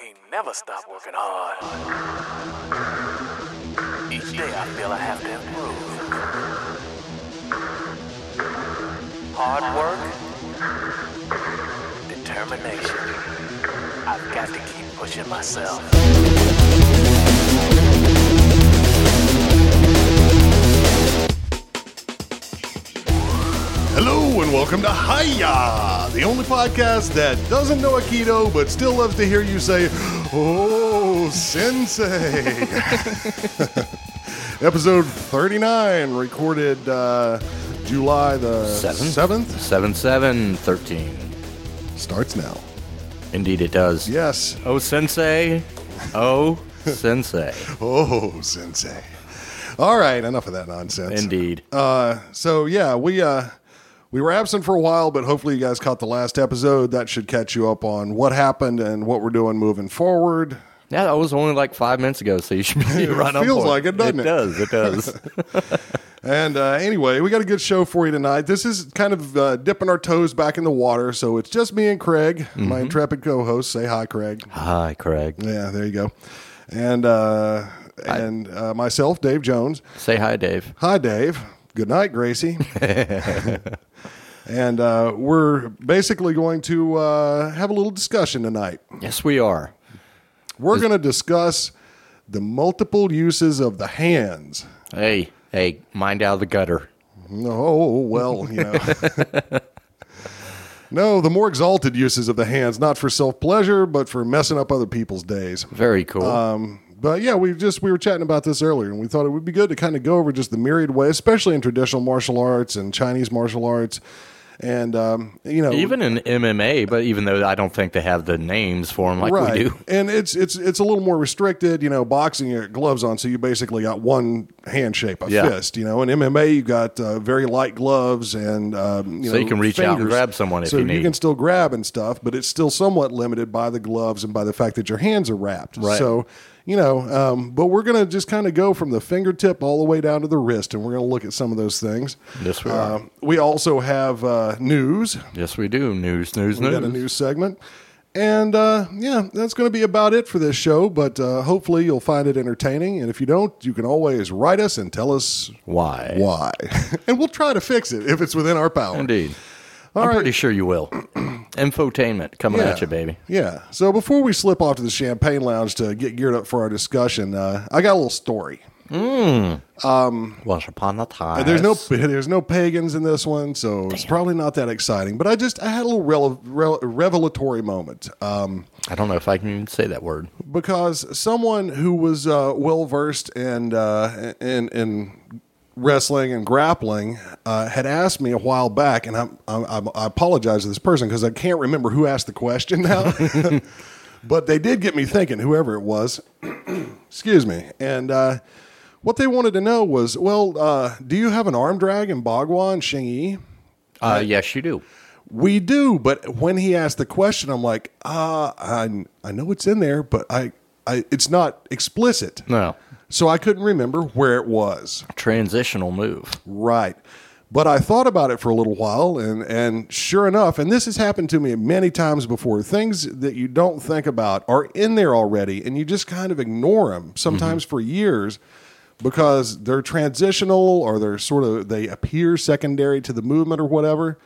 can't never stop working hard. Each day I feel I have to improve. Hard work, determination. I've got to keep pushing myself. Hello and welcome to Hiya, the only podcast that doesn't know Aikido but still loves to hear you say, Oh, Sensei. Episode 39, recorded uh, July the Seven? 7th. 7 7 13. Starts now. Indeed, it does. Yes. Oh, sensei. Oh, sensei. Oh, Sensei. All right, enough of that nonsense. Indeed. Uh, so yeah, we uh, we were absent for a while, but hopefully you guys caught the last episode. That should catch you up on what happened and what we're doing moving forward. Yeah, that was only like five minutes ago, so you should be right on feels like it, doesn't it? does. It does. And uh, anyway, we got a good show for you tonight. This is kind of uh, dipping our toes back in the water, so it's just me and Craig, Mm-hmm. my intrepid co-host. Say hi, Craig. Hi, Craig. Yeah, there you go. And uh, and uh, myself, Dave Jones. Say hi, Dave. Hi, Dave. Good night, Gracie. And uh, we're basically going to uh, have a little discussion tonight. Yes, we are. We're going to discuss the multiple uses of the hands. Hey, hey, mind out of the gutter. Oh, well, you know. no, the more exalted uses of the hands, not for self pleasure, but for messing up other people's days. Very cool. Um, but yeah, we just we were chatting about this earlier, and we thought it would be good to kind of go over just the myriad ways, especially in traditional martial arts and Chinese martial arts, and um, you know, even in MMA, but even though I don't think they have the names for them like right. we do. And it's it's it's a little more restricted. You know, boxing you got gloves on, so you basically got one hand shape, a Yeah. fist. You know, in MMA you got uh, very light gloves, and um, you So know, you can reach out and fingers. grab someone if so you need. can still grab and stuff, but it's still somewhat limited by the gloves and by the fact that your hands are wrapped. Right. So. You know, um, but we're going to just kind of go from the fingertip all the way down to the wrist, and we're going to look at some of those things. Yes, we are. Um, we also have uh, news. Yes, we do. News, news, We news. got a news segment. And uh, yeah, that's going to be about it for this show. But uh, hopefully, you'll find it entertaining. And if you don't, you can always write us and tell us Why? why. and we'll try to fix it if it's within our power. Indeed. All I'm right. pretty sure you will. Infotainment coming Yeah. at you, baby. Yeah. So before we slip off to the champagne lounge to get geared up for our discussion, uh, I got a little story. Um. Once upon a time. There's no there's no pagans in this one, so it's probably not that exciting. But I just I had a little rel- rel- revelatory moment. Um, I don't know if I can even say that word. because someone who was uh, well versed and uh, in in wrestling and grappling uh, had asked me a while back, and I'm, I'm, I apologize to this person because I can't remember who asked the question now. but they did get me thinking, whoever it was. Excuse me, and. Uh, what they wanted to know was, well, uh, do you have an arm drag in Bagua and Xingyi? Uh, yes, you do. We do, but when he asked the question, I'm like, uh, I I know it's in there, but I, I it's not explicit. No. So I couldn't remember where it was. Transitional move. Right. But I thought about it for a little while, and, and sure enough, and this has happened to me many times before, things that you don't think about are in there already, and you just kind of ignore them, sometimes for years, because they're transitional or they're sort of, they appear secondary to the movement or whatever.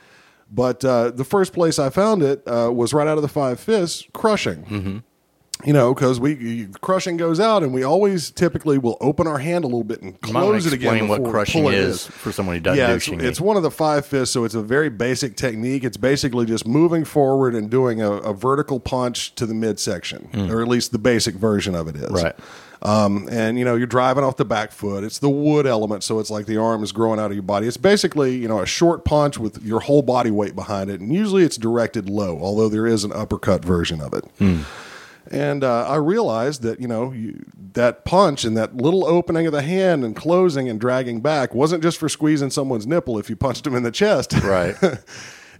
But uh, the first place I found it uh, was right out of the Five Fists, crushing you know, because we crushing goes out, and we always typically will open our hand a little bit and You might wanna close it again. explain what crushing is for someone who doesn't Yeah, it's, it's one of the five fists, so it's a very basic technique. It's basically just moving forward and doing a, a vertical punch to the midsection, or at least the basic version of it is. Right. Um, and you know, you're driving off the back foot. It's the wood element, so it's like the arm is growing out of your body. It's basically you know a short punch with your whole body weight behind it, and usually it's directed low, although there is an uppercut version of it. And uh, I realized that you know you, that punch and that little opening of the hand and closing and dragging back wasn't just for squeezing someone's nipple if you punched them in the chest. Right.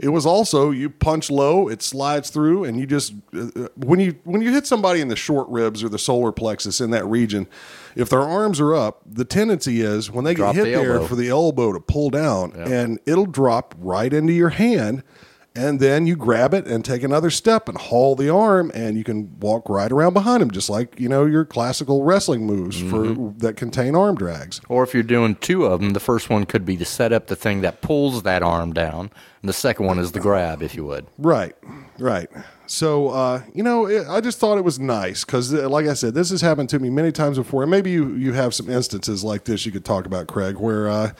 it was also you punch low, it slides through, and you just uh, uh, when you when you hit somebody in the short ribs or the solar plexus in that region, if their arms are up, the tendency is when they Drop get the hit there for the elbow to pull down, and it'll drop right into your hand. And then you grab it and take another step and haul the arm, and you can walk right around behind him, just like you know your classical wrestling moves for that contain arm drags. Or if you're doing two of them, the first one could be to set up the thing that pulls that arm down, and the second one is the grab, if you would. Right, right. So, uh, you know, it, I just thought it was nice because, like I said, this has happened to me many times before. And maybe you, you have some instances like this you could talk about, Craig, where, uh,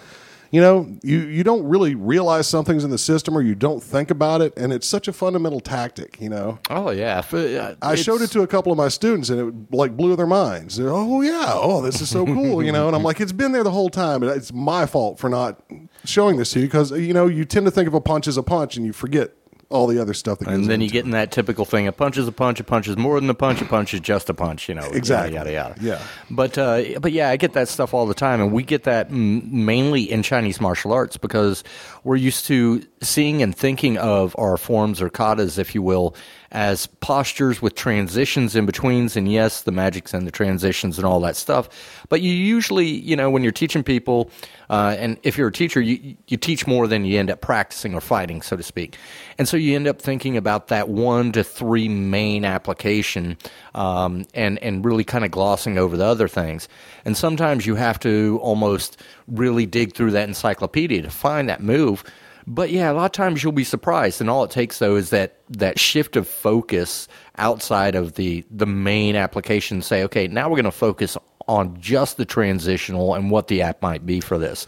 you know, you, you don't really realize something's in the system or you don't think about it. And it's such a fundamental tactic, you know. Oh yeah, uh, I showed it to a couple of my students and it like blew their minds. They're, oh, yeah. Oh, this is so cool, you know. And I'm like, it's been there the whole time. And it's my fault for not showing this to you because, you know, you tend to think of a punch as a punch and you forget all the other stuff that goes And then you get in that typical thing: a punch is a punch, a punch is more than a punch, a punch is just a punch. You know, Exactly. Yada yada. yada. Yeah. But uh, but yeah, I get that stuff all the time, and we get that mm, mainly in Chinese martial arts because we're used to seeing and thinking of our forms or katas, if you will, as postures with transitions in betweens. And yes, the magics and the transitions and all that stuff. But you usually, you know, when you're teaching people, uh, and if you're a teacher, you you teach more than you end up practicing or fighting, so to speak. And so you end up thinking about that one to three main application, um, and and really kind of glossing over the other things. And sometimes you have to almost really dig through that encyclopedia to find that move. But yeah, a lot of times you'll be surprised, and all it takes though is that that shift of focus outside of the the main application. Say, okay, now we're going to focus on just the transitional and what the app might be for this.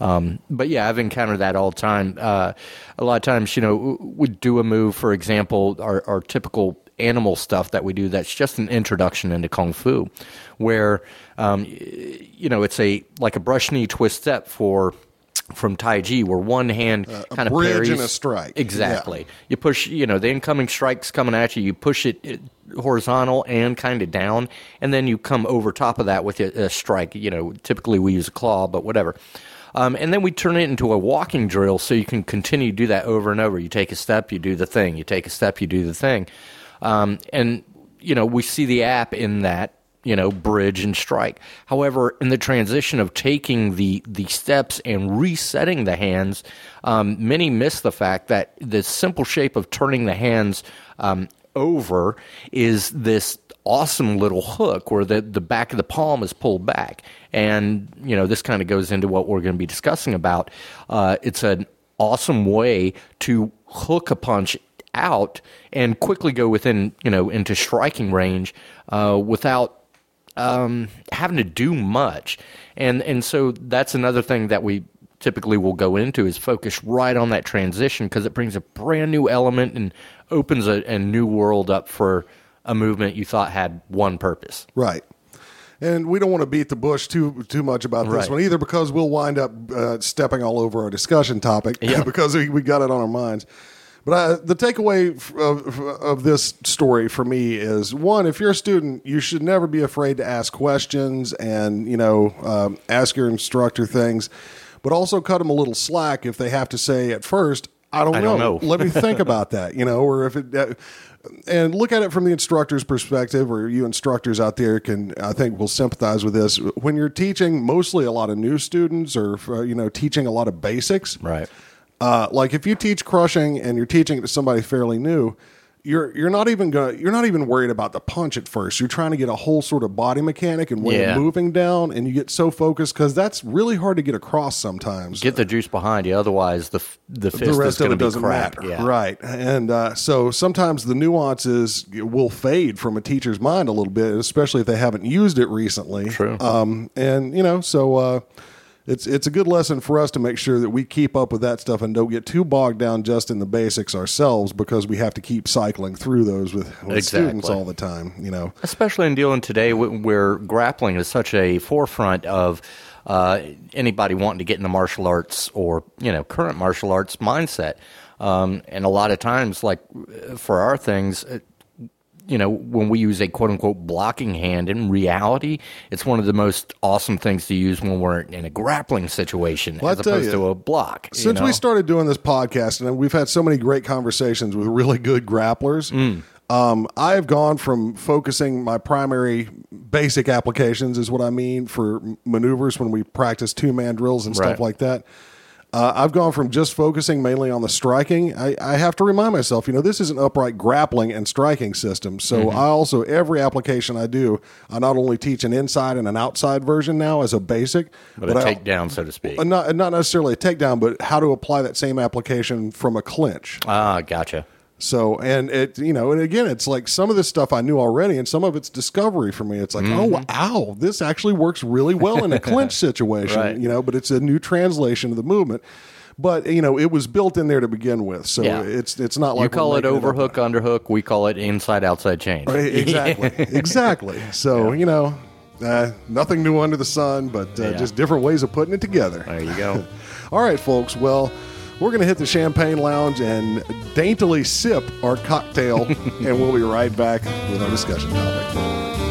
Um, but yeah, I've encountered that all the time. Uh, a lot of times, you know, we do a move, for example, our, our typical animal stuff that we do that's just an introduction into kung fu where um, you know it's a like a brush knee twist step for from Tai Chi, where one hand kind of bridge parries and a strike. Exactly. You push, you know, the incoming strike's coming at you. You push it it horizontal and kind of down, and then you come over top of that with a, a strike. You know, typically we use a claw, but whatever. Um, and then we turn it into a walking drill, so you can continue to do that over and over. You take a step, you do the thing. You take a step, you do the thing. Um, and you know, we see the app in that you know, bridge and strike. However, in the transition of taking the the steps and resetting the hands, um, many miss the fact that the simple shape of turning the hands um, over is this awesome little hook where the, the back of the palm is pulled back. And, you know, this kind of goes into what we're going to be discussing about. Uh, it's an awesome way to hook a punch out and quickly go within, you know, into striking range uh, without um, having to do much. And and so that's another thing that we typically will go into is focus right on that transition because it brings a brand new element and opens a, a new world up for a movement you thought had one purpose. Right. And we don't want to beat the bush too too much about this Right. one either, because we'll wind up uh, stepping all over our discussion topic Yeah. because we, we got it on our minds. But uh, the takeaway of, of this story for me is one: if you're a student, you should never be afraid to ask questions and you know um, ask your instructor things, but also cut them a little slack if they have to say at first, "I don't I know." don't know. Let me think about that, you know, or if it. Uh, and look at it from the instructor's perspective, or you instructors out there can, I think, will sympathize with this. When you're teaching mostly a lot of new students, or uh, you know, teaching a lot of basics, Right. Uh, like if you teach crushing and you're teaching it to somebody fairly new, you're you're not even gonna you're not even worried about the punch at first. You're trying to get a whole sort of body mechanic and way Yeah. of moving down, and you get so focused because that's really hard to get across sometimes. Get the juice behind you, otherwise the the fist the is rest of it doesn't matter, Yeah. right? And uh, so sometimes the nuances will fade from a teacher's mind a little bit, especially if they haven't used it recently. True. Um, and you know, so uh, it's it's a good lesson for us to make sure that we keep up with that stuff and don't get too bogged down just in the basics ourselves because we have to keep cycling through those with, with students all the time. You know. especially in dealing today wh- where grappling is such a forefront of uh, anybody wanting to get into martial arts or you know current martial arts mindset um, and a lot of times like uh, for our things uh, you know when we use a quote unquote blocking hand in reality it's one of the most awesome things to use when we're in a grappling situation Well, as opposed you, to a block you Since we started doing this podcast, and we've had so many great conversations with really good grapplers, Mm. um, I've gone from focusing my primary basic applications, is what I mean, for maneuvers when we practice two man drills and stuff Right. like that. Uh, I've gone from just focusing mainly on the striking. I, I have to remind myself, you know, this is an upright grappling and striking system. So Mm-hmm. I also, every application I do, I not only teach an inside and an outside version now as a basic, But, a I- takedown, so to speak. uh, not, not necessarily a takedown, but how to apply that same application from a clinch. ah, gotcha. So, and it, you know, and again, it's like some of this stuff I knew already, and some of it's discovery for me. It's like, oh, wow, this actually works really well in a clinch situation, Right. you know, but it's a new translation of the movement. But you know, it was built in there to begin with, so Yeah. it's it's not like You call it up. overhook, underhook. We call it inside outside change. Right, exactly, exactly. So you know, uh, nothing new under the sun, but uh, Yeah. just different ways of putting it together. There you go. All right, folks. Well, we're going to hit the champagne lounge and daintily sip our cocktail, and we'll be right back with our discussion topic.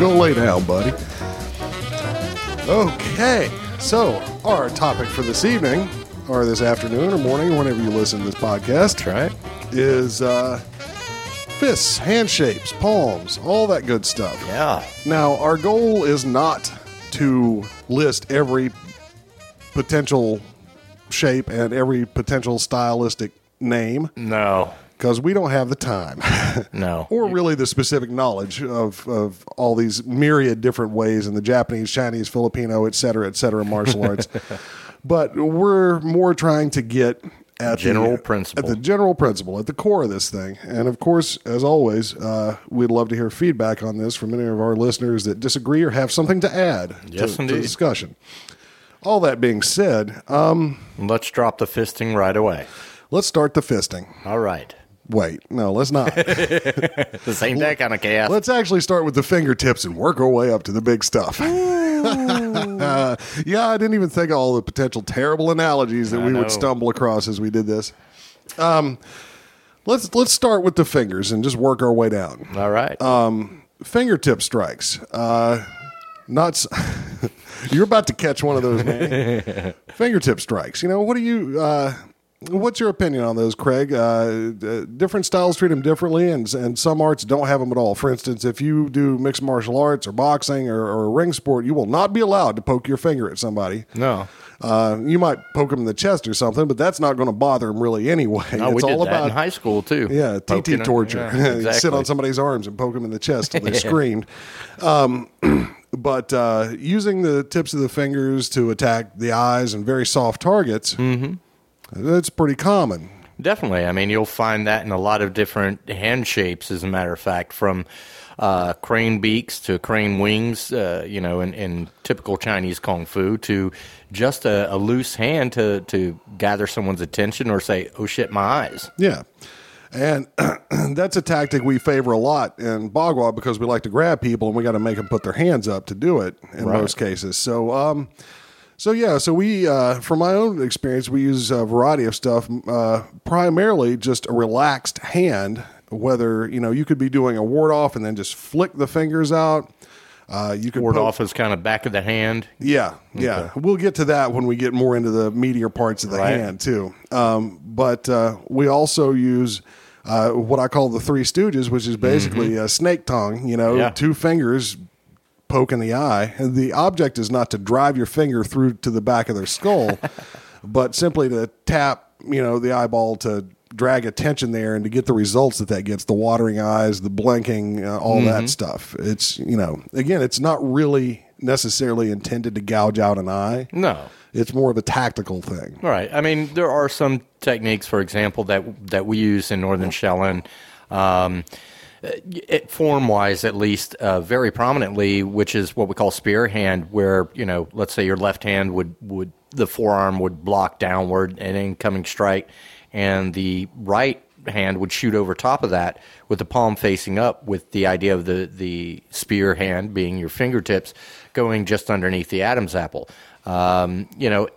Go lay down, buddy. Okay, so our topic for this evening, or this afternoon, or morning, whenever you listen to this podcast, right. is uh, fists, hand shapes, palms, all that good stuff. Yeah. Now, our goal is not to list every potential shape and every potential stylistic name No. Because we don't have the time No. or really the specific knowledge of, of all these myriad different ways in the Japanese, Chinese, Filipino, et cetera, et cetera, martial arts. But we're more trying to get at General the, principle. at the general principle, at the core of this thing. And of course, as always, uh, we'd love to hear feedback on this from any of our listeners that disagree or have something to add Yes, to, to the discussion. All that being said, um, Let's drop the fisting right away. let's start the fisting. All right. Wait, no, let's not. the same that kind of chaos. Let's actually start with the fingertips and work our way up to the big stuff. yeah, I didn't even think of all the potential terrible analogies that I we know. would stumble across as we did this. Um, let's let's start with the fingers and just work our way down. All right. Fingertip strikes. Uh, not. s- You're about to catch one of those, man. Fingertip strikes. You know what do you? Uh, what's your opinion on those, Craig? Uh, different styles treat them differently, and and some arts don't have them at all. For instance, if you do mixed martial arts or boxing or, or a ring sport, you will not be allowed to poke your finger at somebody. no. Uh, you might poke them in the chest or something, but that's not going to bother them really anyway. No, we it's did all that about in high school too. yeah, Poking TT torture. Yeah, You sit on somebody's arms and poke them in the chest till they screamed. Um, but uh, using the tips of the fingers to attack the eyes and very soft targets, Mm-hmm. That's pretty common. Definitely. I mean, you'll find that in a lot of different hand shapes, as a matter of fact, from uh, crane beaks to crane wings, uh, you know, in, in typical Chinese kung fu, to just a, a loose hand to, to gather someone's attention or say, oh shit, my eyes. Yeah. And that's a tactic we favor a lot in Bagua because we like to grab people and we got to make them put their hands up to do it in Right. most cases. So, um, so yeah, so we, uh, from my own experience, we use a variety of stuff, uh, primarily just a relaxed hand, whether, you know, you could be doing a ward off and then just flick the fingers out. Uh, you could Ward poke- off is kind of back of the hand. yeah, yeah. We'll get to that when we get more into the meatier parts of the Right. hand too. Um, but uh, we also use uh, what I call the three stooges, which is basically a snake tongue. You know, Mm-hmm. Yeah. two fingers poking the eye. And the object is not to drive your finger through to the back of their skull, but simply to tap, you know, the eyeball to drag attention there and to get the results that that gets the watering eyes, the blinking, uh, all Mm-hmm. that stuff. It's, you know, again, it's not really necessarily intended to gouge out an eye. No. It's more of a tactical thing. Right. I mean, there are some techniques, for example, that that we use in Northern Shaolin. Um, form wise, at least, uh, very prominently, which is what we call spear hand, where you know, let's say your left hand would would the forearm would block downward an incoming strike, and the right hand would shoot over top of that with the palm facing up, with the idea of the the spear hand being your fingertips going just underneath the Adam's apple. Um, you know,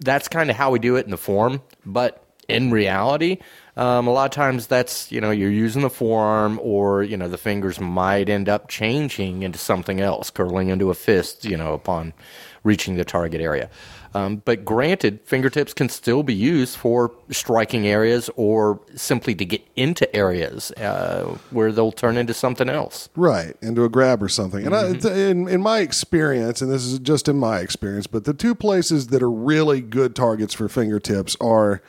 that's kind of how we do it in the form, but in reality, um, a lot of times that's you know you're using the forearm or you know the fingers might end up changing into something else, curling into a fist, you know, upon reaching the target area. Um, but granted, fingertips can still be used for striking areas or simply to get into areas uh, where they'll turn into something else. Right, into a grab or something. And mm-hmm. I, in, in my experience, and this is just in my experience, but the two places that are really good targets for fingertips are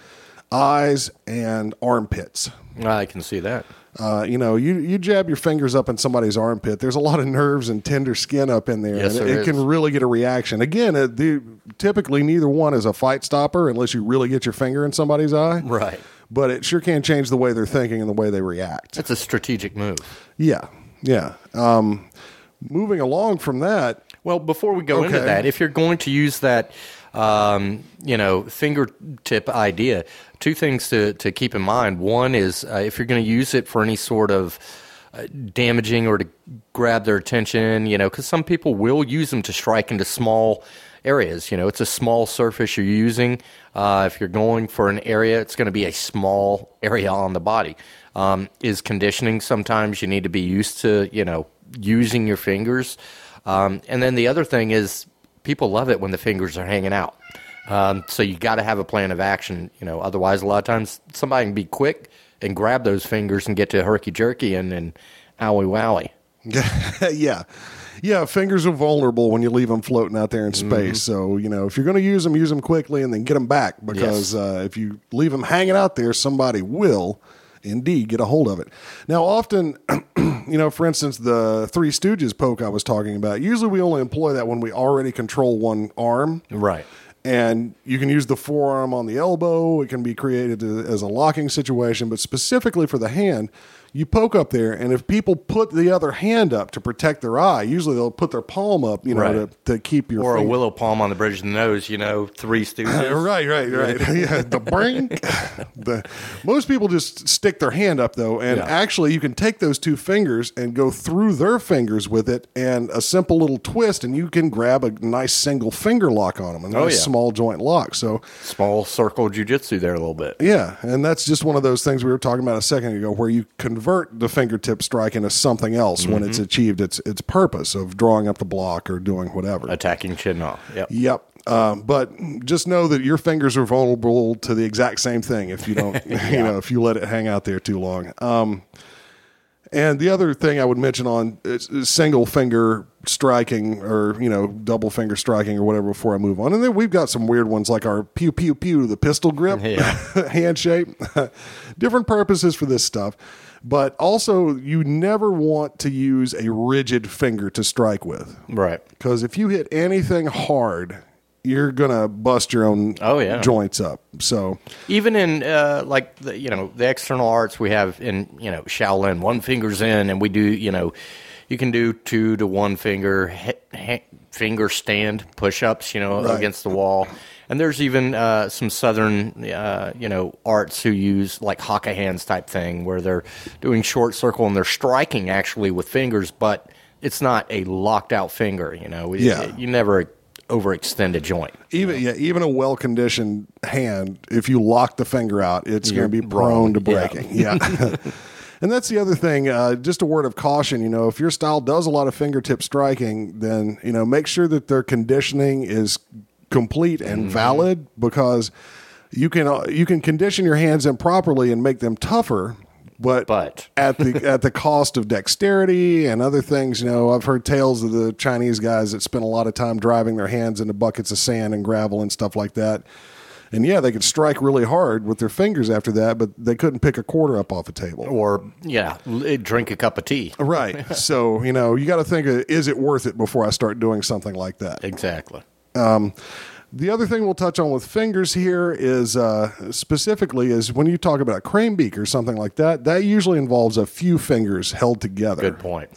eyes and armpits. I can see that. Uh, you know, you, you jab your fingers up in somebody's armpit. There's a lot of nerves and tender skin up in there, yes, and it, it can really get a reaction. Again, uh, the, typically neither one is a fight stopper unless you really get your finger in somebody's eye. Right. But it sure can change the way they're thinking and the way they react. It's a strategic move. Yeah, yeah. Um, moving along from that. Well, before we go okay. into that, if you're going to use that um, you know, fingertip idea. Two things to, to keep in mind. One is uh, if you're going to use it for any sort of uh, damaging or to grab their attention, you know, because some people will use them to strike into small areas. You know, it's a small surface you're using. Uh, if you're going for an area, it's going to be a small area on the body. Um, is conditioning sometimes you need to be used to, you know, using your fingers. Um, and then the other thing is people love it when the fingers are hanging out. Um, so you got to have a plan of action. You know, otherwise, a lot of times somebody can be quick and grab those fingers and get to herky jerky and then owie wowie. yeah. Yeah, fingers are vulnerable when you leave them floating out there in space. Mm-hmm. So, you know, if you're going to use them, use them quickly and then get them back because yes. uh, if you leave them hanging out there, somebody will indeed get a hold of it. Now, often, you know, for instance, the Three Stooges poke I was talking about, usually we only employ that when we already control one arm. Right. And you can use the forearm on the elbow. It can be created as a locking situation, but specifically for the hand, you poke up there, and if people put the other hand up to protect their eye, usually they'll put their palm up, you know, right. to, to keep your or finger. a willow palm on the bridge of the nose, you know, three stooges. right, right, right. yeah, the brain. the most people just stick their hand up though, and yeah. actually you can take those two fingers and go through their fingers with it, and a simple little twist, and you can grab a nice single finger lock on them, a oh, nice oh, yeah. small joint lock. So small circle jujitsu there a little bit. Yeah, and that's just one of those things we were talking about a second ago, where you convert convert the fingertip strike into something else mm-hmm. when it's mm-hmm. achieved its its purpose of drawing up the block or doing whatever. Attacking chin off. Yep. Yep. Um, but just know that your fingers are vulnerable to the exact same thing if you don't, yeah. you know, if you let it hang out there too long. Um, and the other thing I would mention on single finger striking or, you know, double finger striking or whatever before I move on. And then we've got some weird ones like our pew pew pew, the pistol grip yeah. hand shape. Different purposes for this stuff. But also, you never want to use a rigid finger to strike with. Right. Because if you hit anything hard, you're gonna bust your own oh, yeah. joints up. So even in uh, like the, you know the external arts we have in you know Shaolin, one finger's in, and we do you know you can do two to one finger ha- ha- finger stand push ups, you know, right. against the wall. And there's even uh, some southern, uh, you know, arts who use like haka hands type thing, where they're doing short circle and they're striking actually with fingers, but it's not a locked out finger. You know, yeah. you never overextend a joint. Even yeah, even a well conditioned hand, if you lock the finger out, it's going to be prone to breaking. Yeah. yeah. and that's the other thing. Uh, just a word of caution. You know, if your style does a lot of fingertip striking, then you know make sure that their conditioning is complete and mm-hmm. valid because you can uh, you can condition your hands improperly and make them tougher but, but. at the at the cost of dexterity and other things you know i've heard tales of the chinese guys that spend a lot of time driving their hands into buckets of sand and gravel and stuff like that. And yeah they could strike really hard with their fingers after that but they couldn't pick a quarter up off a table. Or yeah drink a cup of tea. Right. So you know you got to think is it worth it before i start doing something like that? Exactly um, The other thing we'll touch on with fingers here is uh, specifically is when you talk about a crane beak or something like that, that usually involves a few fingers held together. Good point.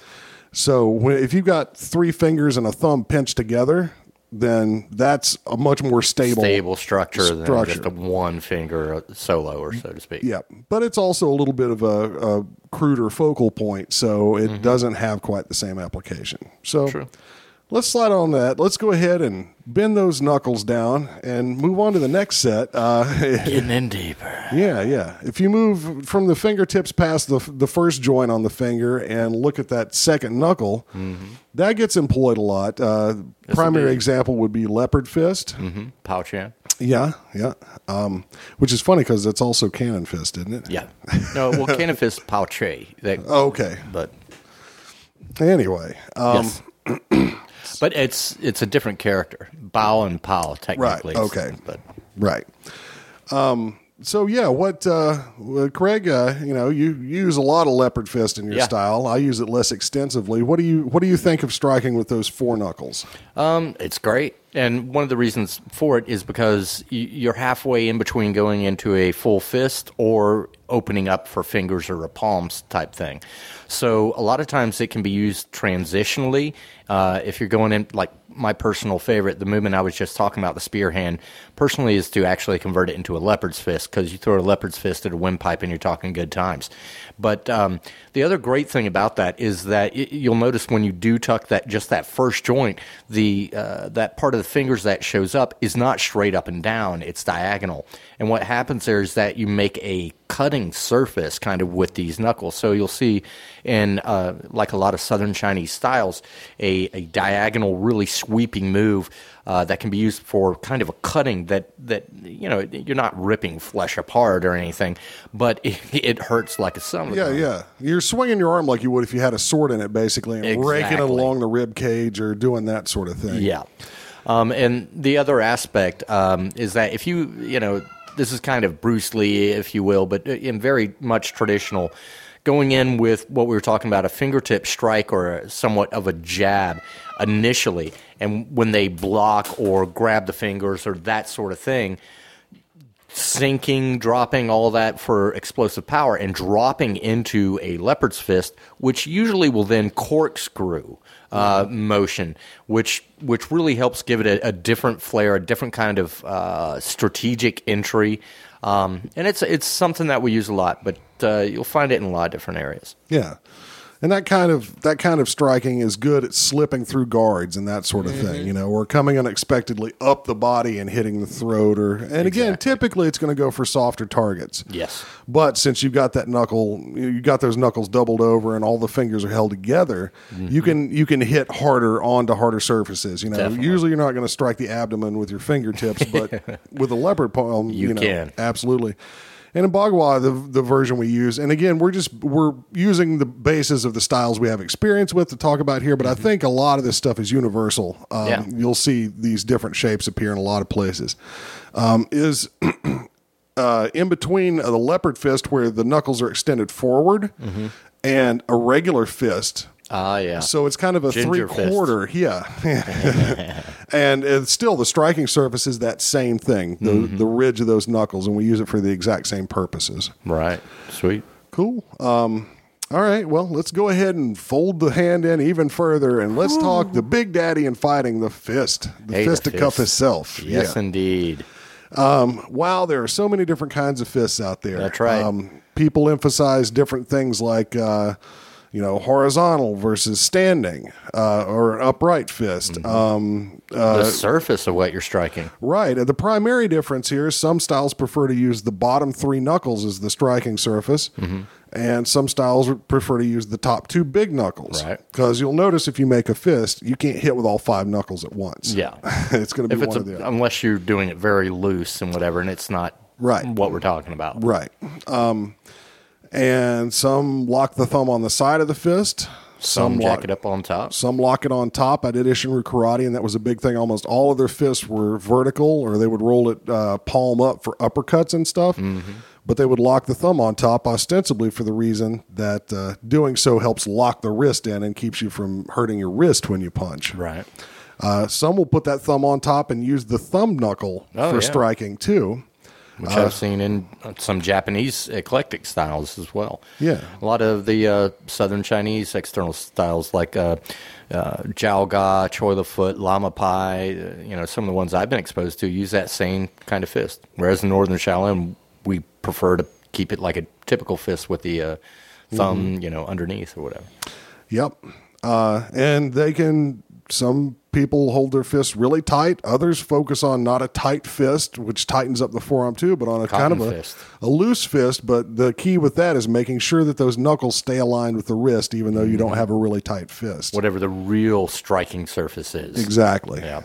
So when, if you've got three fingers and a thumb pinched together, then that's a much more stable Stable structure, than just a one finger solo, or so to speak. Yeah, but it's also a little bit of a, a cruder focal point, so it doesn't have quite the same application. So Mm-hmm. True. Let's slide on that. Let's go ahead and bend those knuckles down and move on to the next set. Uh, Getting in deeper. yeah, yeah. If you move from the fingertips past the the first joint on the finger and look at that second knuckle, that gets employed a lot. Uh, primary example would be leopard fist. Mm-hmm. Pow chan. Yeah, yeah. Um, which is funny because it's also cannon fist, isn't it? Yeah. No, well, cannon fist pow che. That, Okay. but Anyway, um, yes. but it's it's a different character. Bow and pow, technically. Right. okay. But right. Um, so yeah, what uh, Craig? Uh, you know, you use a lot of leopard fist in your Yeah. style. I use it less extensively. What do you What do you think of striking with those four knuckles? Um, it's great, and one of the reasons for it is because you're halfway in between going into a full fist or opening up for fingers or a palms type thing. So a lot of times it can be used transitionally. Uh, if you're going in, like my personal favorite, the movement I was just talking about, the spear hand, personally is to actually convert it into a leopard's fist because you throw a leopard's fist at a windpipe and you're talking good times. But um, the other great thing about that is that y- you'll notice when you do tuck that just that first joint, the uh, that part of the fingers that shows up is not straight up and down; it's diagonal. And what happens there is that you make a cutting surface kind of with these knuckles. So you'll see in uh, like a lot of Southern Chinese styles, a, a diagonal, really sweeping move. Uh, that can be used for kind of a cutting that, that you know you're not ripping flesh apart or anything, but it, it hurts like a summer. Yeah, yeah. You're swinging your arm like you would if you had a sword in it, basically, and raking it along the rib cage or doing that sort of thing. Yeah. Um, and the other aspect um, is that if you, you know, this is kind of Bruce Lee, if you will, but uh, in very much traditional, going in with what we were talking about, a fingertip strike or somewhat of a jab initially, and when they block or grab the fingers or that sort of thing, sinking, dropping all that for explosive power, and dropping into a leopard's fist, which usually will then corkscrew uh, motion, which which really helps give it a, a different flair, a different kind of uh, strategic entry. Um, and it's it's something that we use a lot, but uh, you'll find it in a lot of different areas. Yeah. And that kind of that kind of striking is good at slipping through guards and that sort of Mm-hmm. thing, you know, or coming unexpectedly up the body and hitting the throat or and again, typically it's going to go for softer targets. Yes. But since you've got that knuckle, you got those knuckles doubled over and all the fingers are held together, you can you can hit harder onto harder surfaces. You know, Definitely. usually you're not going to strike the abdomen with your fingertips, but with a leopard palm, you, You know, can. absolutely. And in Bagua, the the version we use, and again, we're just we're using the basis of the styles we have experience with to talk about here. But I think a lot of this stuff is universal. Um, Yeah. You'll see these different shapes appear in a lot of places. Um, is uh, in between the leopard fist, where the knuckles are extended forward, and a regular fist. Ah, yeah. So it's kind of a three Ginger fist. quarter, yeah. and it's still the striking surface is that same thing, the Mm-hmm. the ridge of those knuckles, and we use it for the exact same purposes. right. Sweet. Cool. Um, all right. Well, let's go ahead and fold the hand in even further, and let's talk the big daddy in fighting, the fist, the Hey, fisticuff fist. itself. Yes, Yeah. indeed. Wow, there are so many different kinds of fists out there. That's right. Um, people emphasize different things like, uh, you know, horizontal versus standing uh, or an upright fist. Mm-hmm. Um, the surface of what you're striking. right. The primary difference here is some styles prefer to use the bottom three knuckles as the striking surface. Mm-hmm. And some styles prefer to use the top two big knuckles. Right. Because you'll notice if you make a fist, you can't hit with all five knuckles at once. Yeah. it's going to be if one a, of the other. unless you're doing it very loose and whatever, and it's not Right. what we're talking about. Right. Um, and some lock the thumb on the side of the fist. Some lock, jack it up on top. Some lock it on top. I did Isshinryu karate, and that was a big thing. Almost all of their fists were vertical, or they would roll it uh, palm up for uppercuts and stuff. Mm-hmm. But they would lock the thumb on top, ostensibly for the reason that uh, doing so helps lock the wrist in and keeps you from hurting your wrist when you punch. Right. Uh, some will put that thumb on top and use the thumb knuckle Oh, for yeah. striking too. Which I've seen in some Japanese eclectic styles as well. Yeah. a lot of the uh, Southern Chinese external styles like uh, uh, Jow Ga, Choy Li Fut, Lama Pai. Uh, you know, some of the ones I've been exposed to use that same kind of fist. Whereas in Northern Shaolin, we prefer to keep it like a typical fist with the uh, thumb, you know, underneath or whatever. Yep. Uh, and they can, some people hold their fists really tight. Others focus on not a tight fist, which tightens up the forearm too, but on a kind of a, a loose fist. But the key with that is making sure that those knuckles stay aligned with the wrist, even though you don't mm-hmm. have a really tight fist. Whatever the real striking surface is. Exactly. Yeah.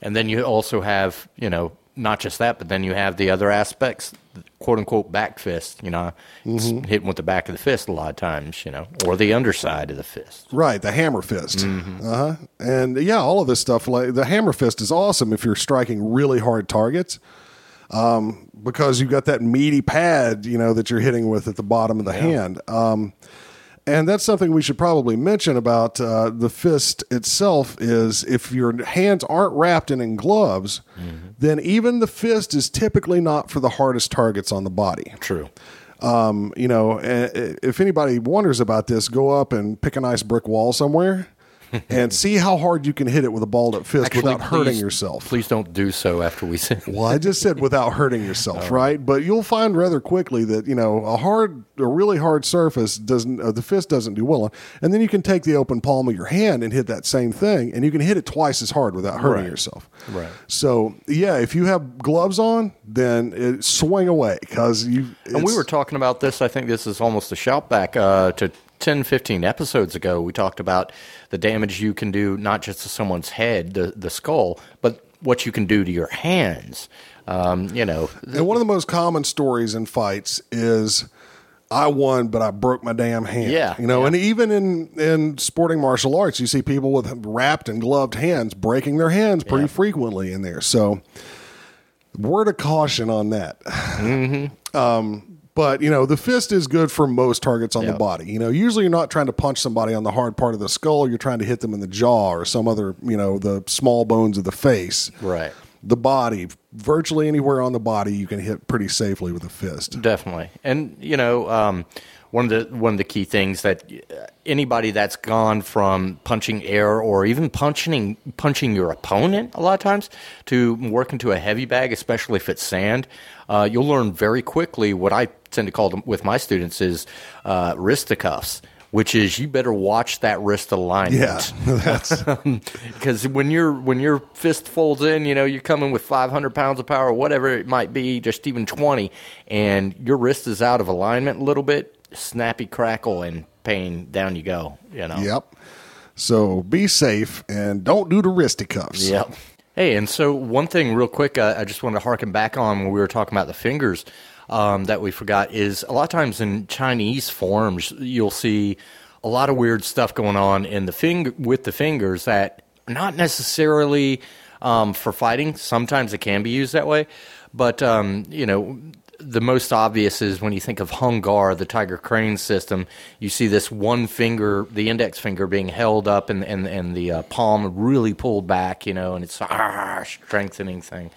And then you also have, you know, not just that, but then you have the other aspects, quote unquote back fist, you know, it's hitting with the back of the fist a lot of times, you know, or the underside of the fist. Right, the hammer fist. Mm-hmm. Uh huh. And yeah, all of this stuff. Like the hammer fist is awesome if you're striking really hard targets, um, because you've got that meaty pad, you know, that you're hitting with at the bottom of the hand. Um, and that's something we should probably mention about uh, the fist itself is if your hands aren't wrapped in, in gloves, Mm-hmm. then even the fist is typically not for the hardest targets on the body. True. Um, you know, eh, if anybody wonders about this, go up and pick a nice brick wall somewhere and see how hard you can hit it with a balled up fist Actually, without hurting please- yourself. Please don't do so after we say. Well, I just said without hurting yourself, right? But you'll find rather quickly that you know a hard, a really hard surface doesn't, uh, the fist doesn't do well on. And then you can take the open palm of your hand and hit that same thing, and you can hit it twice as hard without hurting Right. yourself. Right. So yeah, if you have gloves on, then it, swing away because you. And we were talking about this. I think this is almost a shout back uh, to 10, 15 episodes ago. We talked about the damage you can do, not just to someone's head, the, the skull, but what you can do to your hands. Um, you know, And one of the most common stories in fights is I won, but I broke my damn hand. Yeah, You know, yeah. and even in, in sporting martial arts, you see people with wrapped and gloved hands breaking their hands pretty Yeah. frequently in there. So, word of caution on that. Mm-hmm. um, but, you know, the fist is good for most targets on the body. You know, usually you're not trying to punch somebody on the hard part of the skull, you're trying to hit them in the jaw or some other, you know, the small bones of the face right. the body, virtually anywhere on the body, you can hit pretty safely with a fist. Definitely, and you know, um, one of the one of the key things that anybody that's gone from punching air or even punching punching your opponent a lot of times to work into a heavy bag, especially if it's sand, uh, you'll learn very quickly what I tend to call them with my students is uh, wristicuffs. Which is you better watch that wrist alignment. Yeah, that's because when your when your fist folds in, you know you're coming with 500 pounds of power, whatever it might be, just even 20, and your wrist is out of alignment a little bit, snappy crackle and pain, down you go. You know. yep. So be safe and don't do the wristy cuffs. Yep. Hey, and so one thing, real quick, uh, I just wanted to harken back on when we were talking about the fingers um, that we forgot is a lot of times in Chinese forms you'll see a lot of weird stuff going on in the finger with the fingers that not necessarily um, for fighting. Sometimes it can be used that way, but um, you know. The most obvious is when you think of Hung Gar, the Tiger Crane system. You see this one finger, the index finger, being held up, and and, and the uh, palm really pulled back, you know, and it's ah, strengthening thing.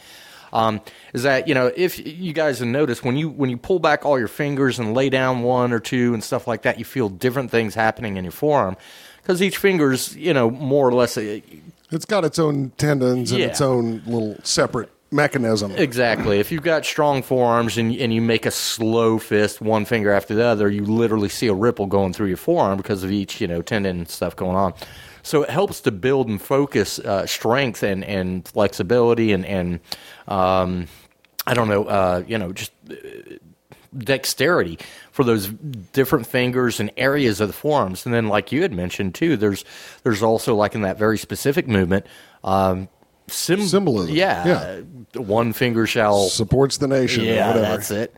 Um, is that you know if you guys have noticed when you when you pull back all your fingers and lay down one or two and stuff like that, you feel different things happening in your forearm because each finger's you know more or less a, It's got its own tendons and Yeah. its own little separate mechanism. Exactly. If you've got strong forearms and, and you make a slow fist, one finger after the other, you literally see a ripple going through your forearm because of each, you know, tendon and stuff going on. So it helps to build and focus uh, strength and, and flexibility and, and um, I don't know, uh, you know, just uh, dexterity for those different fingers and areas of the forearms. And then, like you had mentioned too, there's there's also like in that very specific movement, um, Symbolism. Yeah, one finger shall. Supports the nation. or Yeah, whatever. that's it.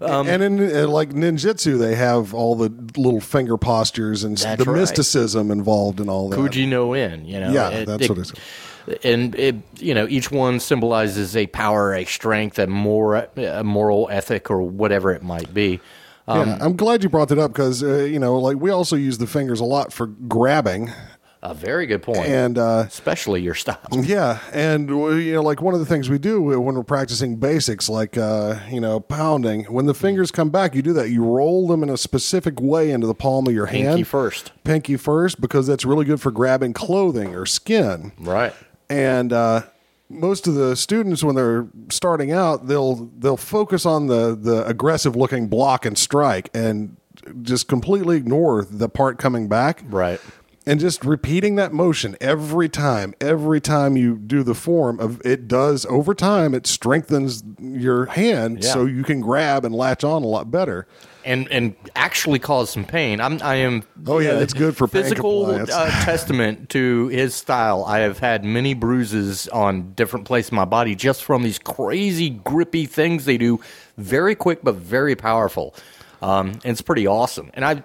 and in uh, like ninjutsu, they have all the little finger postures and the right. mysticism involved in all that. Kuji no in, you know. Yeah, It- that's it- what it's. And it, you know, each one symbolizes a power, a strength, a more a moral ethic, or whatever it might be. Um, yeah, I'm glad you brought that up because uh, you know, like we also use the fingers a lot for grabbing. A very good point. And uh, Especially your style. yeah, and you know, like one of the things we do when we're practicing basics, like uh, you know, pounding. When the fingers come back, you do that. You roll them in a specific way into the palm of your hand. Pinky first. Pinky first, because that's really good for grabbing clothing or skin. Right. And uh, most of the students, when they're starting out, they'll they'll focus on the the aggressive looking block and strike, and just completely ignore the part coming back Right. And just repeating that motion every time every time you do the form of it does over time it strengthens your hand Yeah. so you can grab and latch on a lot better and and actually cause some pain. I'm I am. Oh, yeah, it's good for physical uh, testament to his style. I have had many bruises on different places in my body just from these crazy grippy things they do. Very quick but very powerful. Um, and it's pretty awesome. And I,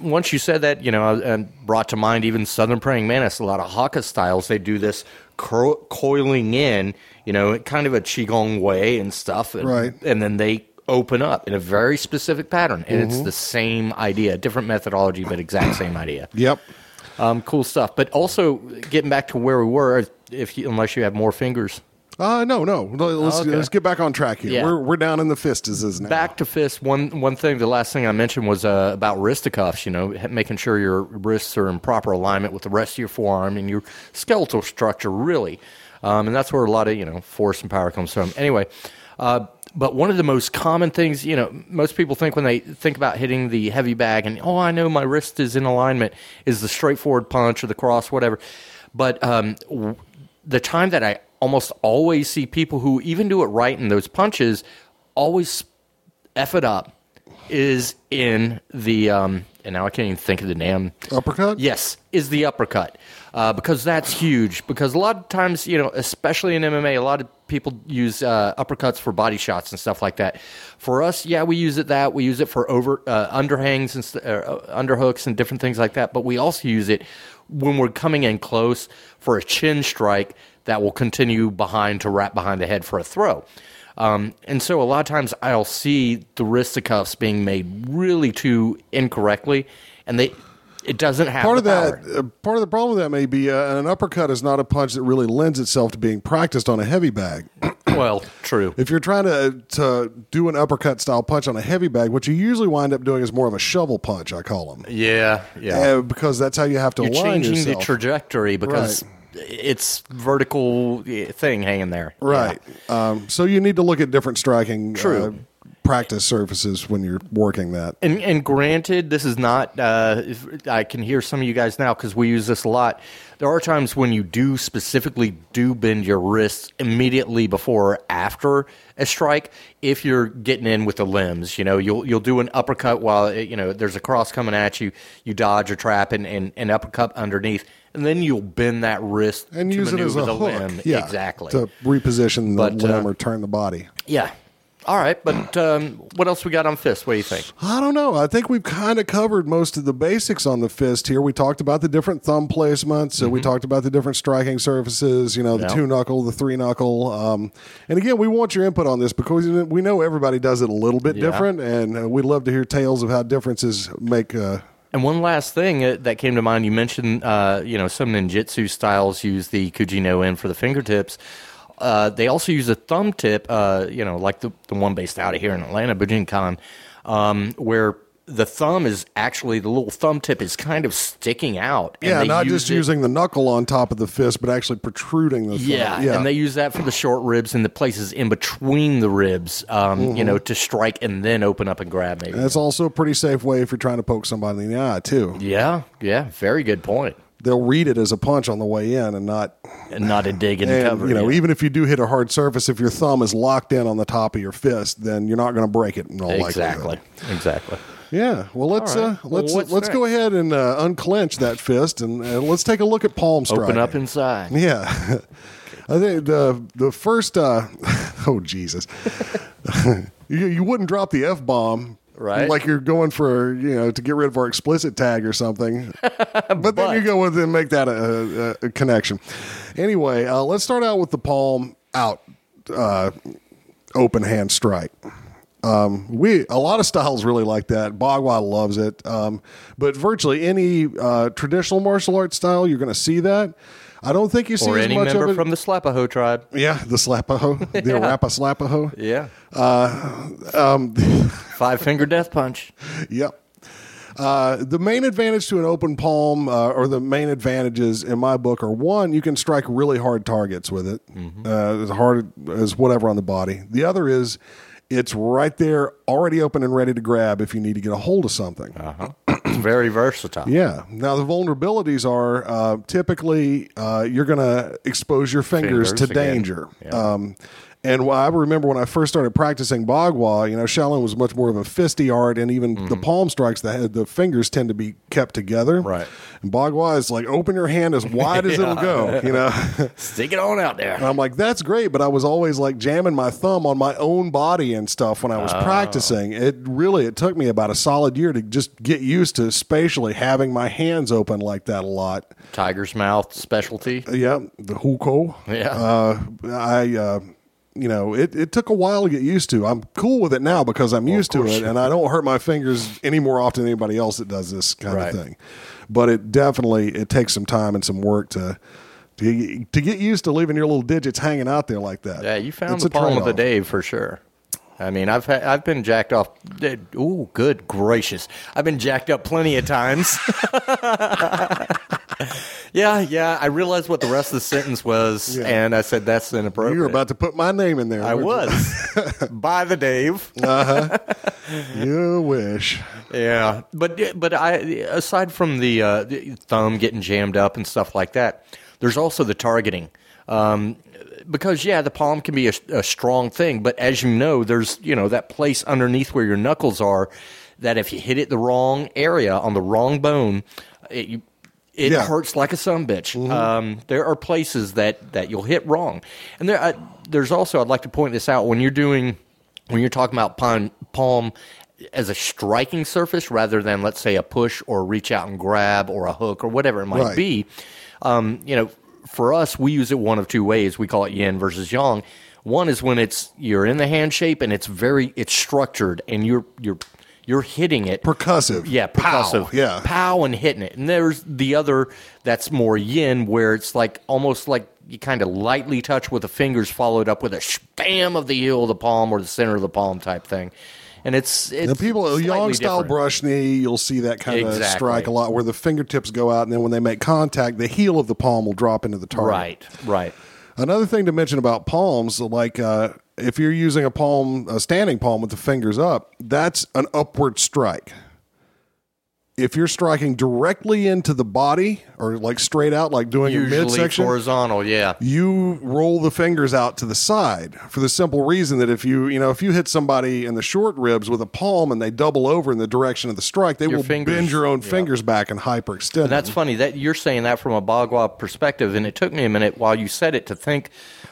once you said that, you know, I, and brought to mind even Southern Praying Mantis. A lot of Hakka styles they do this cur- coiling in, you know, kind of a qigong way and stuff. And, Right. And then they open up in a very specific pattern, and Mm-hmm. it's the same idea, different methodology, but exact same idea. yep Um, cool stuff. But also getting back to where we were, if you, unless you have more fingers, uh no no let's, Okay. let's get back on track here Yeah. we're, we're down in the fistes now back to fists. One one thing, the last thing I mentioned was uh, about wristicuffs. You know, making sure your wrists are in proper alignment with the rest of your forearm and your skeletal structure, really. Um, and that's where a lot of you know force and power comes from. Anyway. Uh, but one of the most common things, you know, most people think when they think about hitting the heavy bag and, oh, I know my wrist is in alignment, is the straightforward punch or the cross, whatever. But um, w- the time that I almost always see people who even do it right in those punches always F it up is in the um, and now I can't even think of the name. uppercut Yes, is the uppercut uh, because that's huge. Because a lot of times, you know, especially in MMA, a lot of people use uh, uppercuts for body shots and stuff like that. For us, yeah, we use it that we use it for over uh, underhangs and st- uh, underhooks and different things like that. But we also use it when we're coming in close for a chin strike that will continue behind to wrap behind the head for a throw. Um, and so a lot of times I'll see the wrist of cuffs being made really too incorrectly, and they it doesn't have part of the that uh, part of the problem with that may be uh, an uppercut is not a punch that really lends itself to being practiced on a heavy bag Well, true. If you're trying to to do an uppercut style punch on a heavy bag, what you usually wind up doing is more of a shovel punch. I call them, Yeah, yeah. uh, because that's how you have to You're align changing yourself. the trajectory because it's vertical eh, thing hanging there. right. Um, so you need to look at different striking True. Uh, practice surfaces when you're working that. And, and granted, this is not. Uh, I can hear some of you guys now because we use this a lot. There are times when you do specifically do bend your wrists immediately before or after a strike. If you're getting in with the limbs, you know, you'll you'll do an uppercut while eh, you know there's a cross coming at you. You dodge or trap and, and an uppercut underneath, and then you'll bend that wrist And use it as a hook. limb. Yeah, exactly. To reposition the But, uh, limb or turn the body. Yeah. All right, but um, what else we got on fist? What do you think? I don't know. I think we've kind of covered most of the basics on the fist here. We talked about the different thumb placements. and We talked about the different striking surfaces. You know, the Mm-hmm. Two knuckle, the three knuckle. Um, and again, we want your input on this because we know everybody does it a little bit Yeah. different, and uh, we'd love to hear tales of how differences make. Uh, And one last thing uh, that came to mind, you mentioned, uh, you know, some ninjutsu styles use the Kujino in for the fingertips. Uh, they also use a thumb tip, uh, you know, like the, the one based out of here in Atlanta, Bujinkan, um, where the thumb is actually, the little thumb tip is kind of sticking out. and yeah, not use just it- using the knuckle on top of the fist, but actually protruding the. thumb. Yeah, yeah. and they use that for the short ribs and the places in between the ribs, um, you know, to strike and then open up and grab maybe. That's also a pretty safe way if you're trying to poke somebody in the eye too. yeah, yeah, very good point. They'll read it as a punch on the way in, and not And not a dig and, And, cover. you know, yeah. even if you do hit a hard surface, if your thumb is locked in on the top of your fist, then you're not going to break it in all exactly, likelihood. exactly. Yeah. Well, let's All right. uh, let's what's let's go ahead and uh, unclench that fist, and uh, let's take a look at palm striking. Open up inside. Yeah. I think the the first. Uh, oh Jesus! you, you wouldn't drop the f bomb. Right. like you're going for you know to get rid of our explicit tag or something, but, then you go with and make that a, a, a connection. Anyway, uh, let's start out with the palm out uh, open hand strike. Um, we a lot of styles really like that. Bagua loves it, um, but virtually any uh, traditional martial arts style, you're going to see that. I don't think you see or as any much member of it. from the Slapaho tribe. yeah, the slapaho, the Arapa slapaho. Yeah. Um, Five finger death punch. Yep. Uh, the main advantage to an open palm, uh, or the main advantages in my book, are one, you can strike really hard targets with it, uh, as hard as whatever on the body. The other is it's right there, already open and ready to grab if you need to get a hold of something. Uh-huh. Very versatile. Yeah. Now the vulnerabilities are uh, typically uh, you're going to expose your fingers, Fingers to again. danger. Yeah. Um, and I remember when I first started practicing Bagua, you know, Shaolin was much more of a fisty art, and even the palm strikes, the the fingers tend to be kept together. Mm-hmm. Right. And Bagua is like open your hand as wide as it'll go. You know. Stick it on out there. And I'm like, that's great, but I was always like jamming my thumb on my own body and stuff when I Oh. was practicing. It really it took me about a solid year to just get used to spatially having my hands open like that a lot. Tiger's mouth specialty. Yeah, the hukou. Yeah. Uh, I uh, you know, it, it took a while to get used to. I'm cool with it now because I'm used to it and I don't hurt my fingers any more often than anybody else that does this kind Right. of thing. But it definitely it takes some time and some work to to, to get used to leaving your little digits hanging out there like that. Yeah, you found It's the a palm of the day for sure. I mean, I've had, I've been jacked off. Eh, ooh, good gracious! I've been jacked up plenty of times. yeah, yeah. I realized what the rest of the sentence was, Yeah. and I said that's inappropriate. You were about to put my name in there. I was by the Dave. You You wish. Yeah, but but I aside from the, uh, the thumb getting jammed up and stuff like that, there's also the targeting. Um, because yeah, the palm can be a, a strong thing, but as you know, there's you know that place underneath where your knuckles are. That if you hit it the wrong area on the wrong bone, it, you, it Yeah. hurts like a son bitch. Um, there are places that, that you'll hit wrong, and there I, there's also I'd like to point this out when you're doing when you're talking about palm, palm as a striking surface rather than let's say a push or reach out and grab or a hook or whatever it might Right. be. Um, you know, for us, we use it one of two ways. We call it yin versus yang. One is when it's you're in the hand shape and it's very it's structured and you're you're you're hitting it Percussive. yeah, Pow. percussive. Yeah. Pow and hitting it. And there's the other that's more yin, where it's like almost like you kind of lightly touch with the fingers, followed up with a spam of the heel of the palm or the center of the palm type thing. And it's it's The people, yang style brush knee, you'll see that kind of strike a lot where the fingertips go out and then when they make contact, the heel of the palm will drop into the target. Right, right. Another thing to mention about palms, like uh, if you're using a palm, a standing palm with the fingers up, that's an upward strike. If you're striking directly into the body or like straight out, like doing a Usually midsection, horizontal, yeah. you roll the fingers out to the side for the simple reason that if you you know if you hit somebody in the short ribs with a palm and they double over in the direction of the strike, they Your will fingers- bend your own yeah. fingers back and hyperextend. And that's funny that you're saying that from a Bagua perspective, and it took me a minute while you said it to think,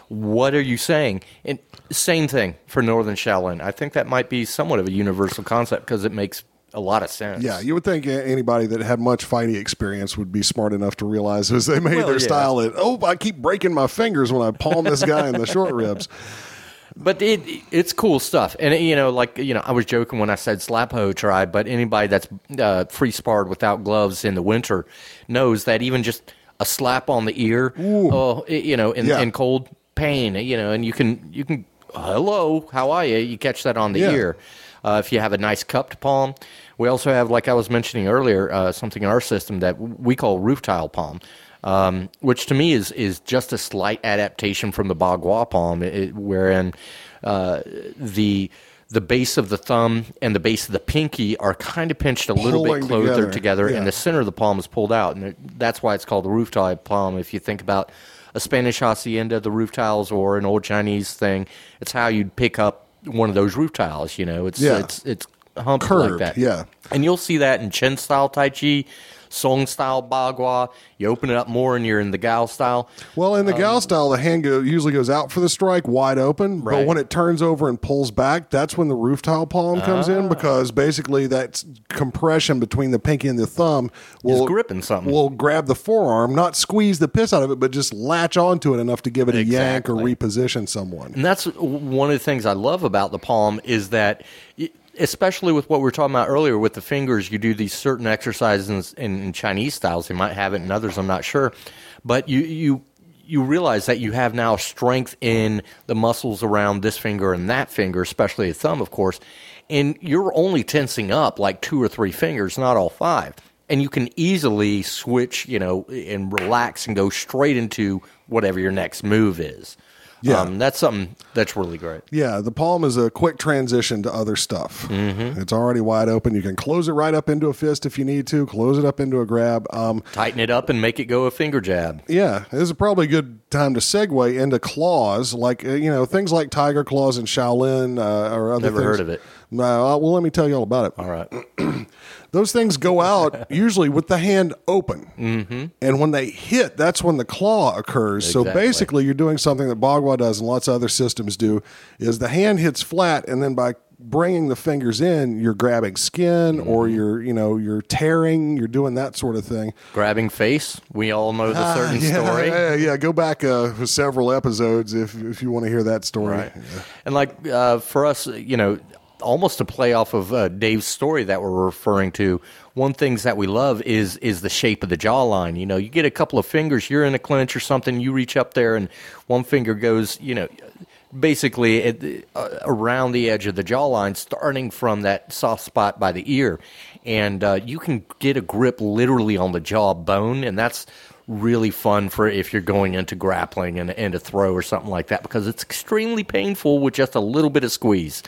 what are you saying? And same thing for Northern Shaolin. I think that might be somewhat of a universal concept because it makes a lot of sense. Yeah, you would think anybody that had much fighting experience would be smart enough to realize as they made Well, their yeah. style that oh, I keep breaking my fingers when I palm this guy in the short ribs. But it it's cool stuff, and you know, like you know, I was joking when I said Slapho tribe, but anybody that's uh, free sparred without gloves in the winter knows that even just a slap on the ear, oh, you know, in, Yeah. in cold pain, you know, and you can you can hello, how are you? You catch that on the Yeah. ear. Uh, if you have a nice cupped palm, we also have, like I was mentioning earlier, uh, something in our system that we call roof tile palm, um, which to me is is just a slight adaptation from the Bagua palm, it, wherein uh, the the base of the thumb and the base of the pinky are kind of pinched a little Pulling bit closer together, together, yeah. and the center of the palm is pulled out, and it- that's why it's called the roof tile palm. If you think about a Spanish hacienda, the roof tiles, or an old Chinese thing, it's how you'd pick up one of those roof tiles. You know, it's Yeah. it's it's humped Curved, like that. yeah. and you'll see that in Chen style Tai Chi. Song style Bagua. You open it up more and you're in the Gao style. Well, in the Gao style, the hand go, usually goes out for the strike wide open, but when it turns over and pulls back, that's when the roof tile palm comes Ah. in because basically that compression between the pinky and the thumb will gripping something. Will grab the forearm, not squeeze the piss out of it, but just latch onto it enough to give it a yank or reposition someone. And that's one of the things I love about the palm is that, especially with what we were talking about earlier with the fingers, you do these certain exercises in, in Chinese styles. They might have it in others, I'm not sure, but you you you realize that you have now strength in the muscles around this finger and that finger, especially the thumb, of course, and you're only tensing up like two or three fingers, not all five. And you can easily switch, you know, and relax and go straight into whatever your next move is. Yeah. Um, that's something that's really great. Yeah, the palm is a quick transition to other stuff. Mm-hmm. It's already wide open. You can close it right up into a fist if you need to, close it up into a grab. Um, Tighten it up and make it go a finger jab. Yeah, this is probably a good time to segue into claws, like uh, you know things like tiger claws and Shaolin uh, or other. Never things. heard of it. Uh, well, let me tell you all about it. All right. Those things go out usually with the hand open, mm-hmm. and when they hit, that's when the claw occurs. So basically, you're doing something that Bagua does and lots of other systems do: is the hand hits flat, and then by bringing the fingers in, you're grabbing skin or Mm-hmm. you're you know you're tearing, you're doing that sort of thing. Grabbing face. We all know the certain Ah, yeah, story. Yeah, yeah. Go back uh, several episodes if if you want to hear that story. Right. And like uh, for us, you know, almost to play off of uh, Dave's story that we're referring to, one things that we love is is the shape of the jawline. You know, you get a couple of fingers, you're in a clinch or something, you reach up there, and one finger goes, you know. Basically, at, uh, around the edge of the jawline, starting from that soft spot by the ear, and uh, you can get a grip literally on the jaw bone, and that's really fun for if you're going into grappling and, and a throw or something like that because it's extremely painful with just a little bit of squeeze.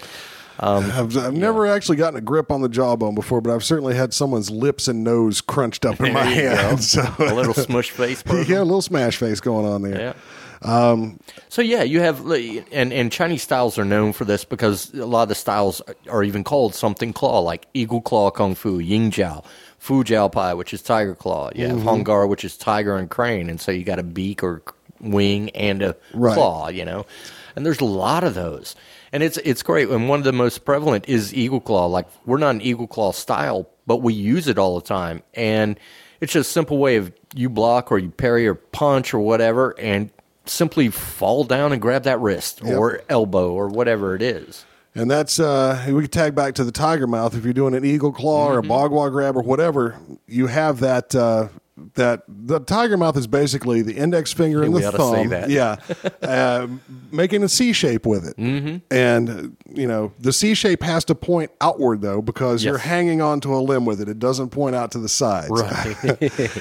I've, I've never actually gotten a grip on the jawbone before, but I've certainly had someone's lips and nose crunched up in my hand. So A little smush face. yeah, a little smash face going on there. Yeah. so yeah, you have and and Chinese styles are known for this because a lot of the styles are even called something claw, like eagle claw kung fu, Ying Jow, Fu Jow Pai, which is tiger claw. You have Mm-hmm. Hung Gar, which is tiger and crane, and so you got a beak or wing and a Right. claw. You know, and there's a lot of those, and it's it's great. And one of the most prevalent is eagle claw. Like we're not an eagle claw style, but we use it all the time, and it's just a simple way of you block or you parry or punch or whatever, and simply fall down and grab that wrist Yep. or elbow or whatever it is. And that's uh, we can tag back to the tiger mouth. If you're doing an eagle claw or a Mm-hmm. grab or whatever, you have that. Uh, that the tiger mouth is basically the index finger and the thumb. that. Yeah, uh, making a C shape with it. Mm-hmm. And you know the C shape has to point outward though because you're Yes. hanging onto a limb with it. It doesn't point out to the sides, Right.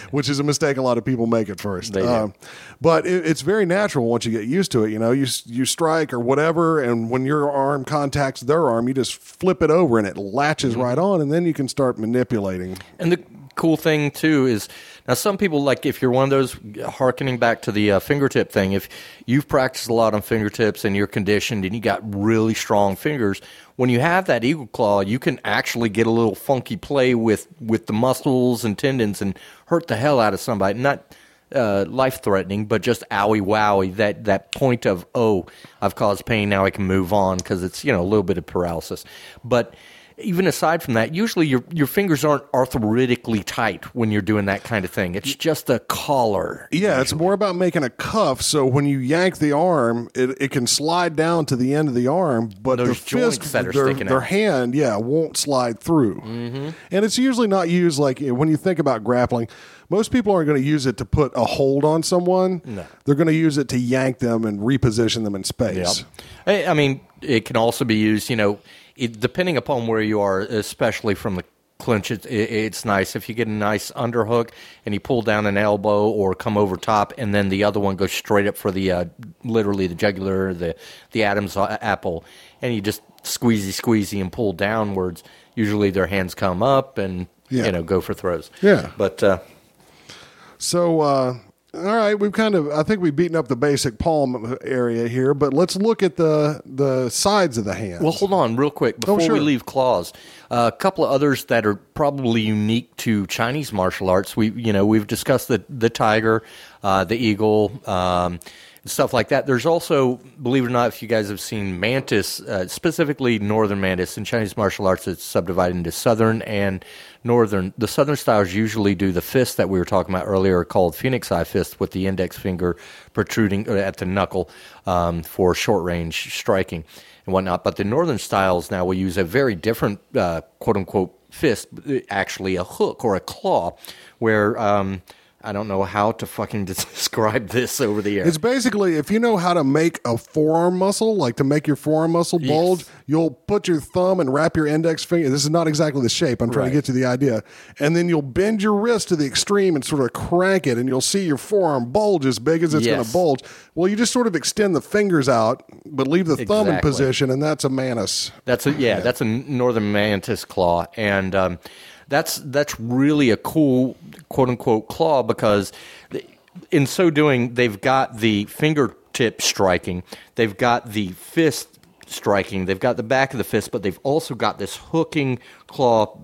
which is a mistake a lot of people make at first. Um, but it, it's very natural once you get used to it. You know, you you strike or whatever, and when your arm contacts their arm, you just flip it over and it latches Mm-hmm. right on, and then you can start manipulating. And the cool thing too is now some people like if you're one of those harkening back to the uh, fingertip thing. If you've practiced a lot on fingertips and you're conditioned and you got really strong fingers, when you have that eagle claw, you can actually get a little funky play with with the muscles and tendons and hurt the hell out of somebody. Not uh, life threatening, but just owie wowie. That that point of oh, I've caused pain. Now I can move on because it's you know a little bit of paralysis. But even aside from that, usually your your fingers aren't arthritically tight when you're doing that kind of thing. It's just a collar. Yeah, it's more about making a cuff. So when you yank the arm, it, it can slide down to the end of the arm, but the Those joints fist, that are their, their hand, yeah, won't slide through. Mm-hmm. And it's usually not used like when you think about grappling. Most people aren't going to use it to put a hold on someone. No. They're going to use it to yank them and reposition them in space. I, I mean, it can also be used, you know, it, depending upon where you are, especially from the clinch. It, it, it's nice if you get a nice underhook and you pull down an elbow or come over top, and then the other one goes straight up for the uh, literally the jugular, the the Adam's apple, and you just squeezy squeezy and pull downwards. Usually their hands come up and Yeah. you know go for throws. Yeah. but uh, So uh, all right, we've kind of I think we've beaten up the basic palm area here, but let's look at the the sides of the hand. Well, hold on, real quick before Oh, sure. we leave claws. Uh, a couple of others that are probably unique to Chinese martial arts. We, you know, we've discussed the the tiger, uh, the eagle, um, stuff like that. There's also, believe it or not, if you guys have seen mantis, uh, specifically northern mantis in Chinese martial arts, it's subdivided into southern and northern. The southern styles usually do the fist that we were talking about earlier, called phoenix eye fist, with the index finger protruding uh, at the knuckle um, for short range striking and whatnot. But the northern styles now will use a very different uh, quote unquote fist, actually a hook or a claw, where um, I don't know how to fucking describe this over the air. It's basically if you know how to make a forearm muscle, like to make your forearm muscle bulge, you'll put your thumb and wrap your index finger. This is not exactly the shape. I'm trying to get to the idea. And then you'll bend your wrist to the extreme and sort of crank it, and you'll see your forearm bulge as big as it's going to bulge. Well, you just sort of extend the fingers out, but leave the thumb in position, and that's a manus. That's a yeah, that's a northern mantis claw, and um, that's that's really a cool quote unquote claw because in so doing they've got the fingertip striking, they've got the fist striking, they've got the back of the fist, but they've also got this hooking claw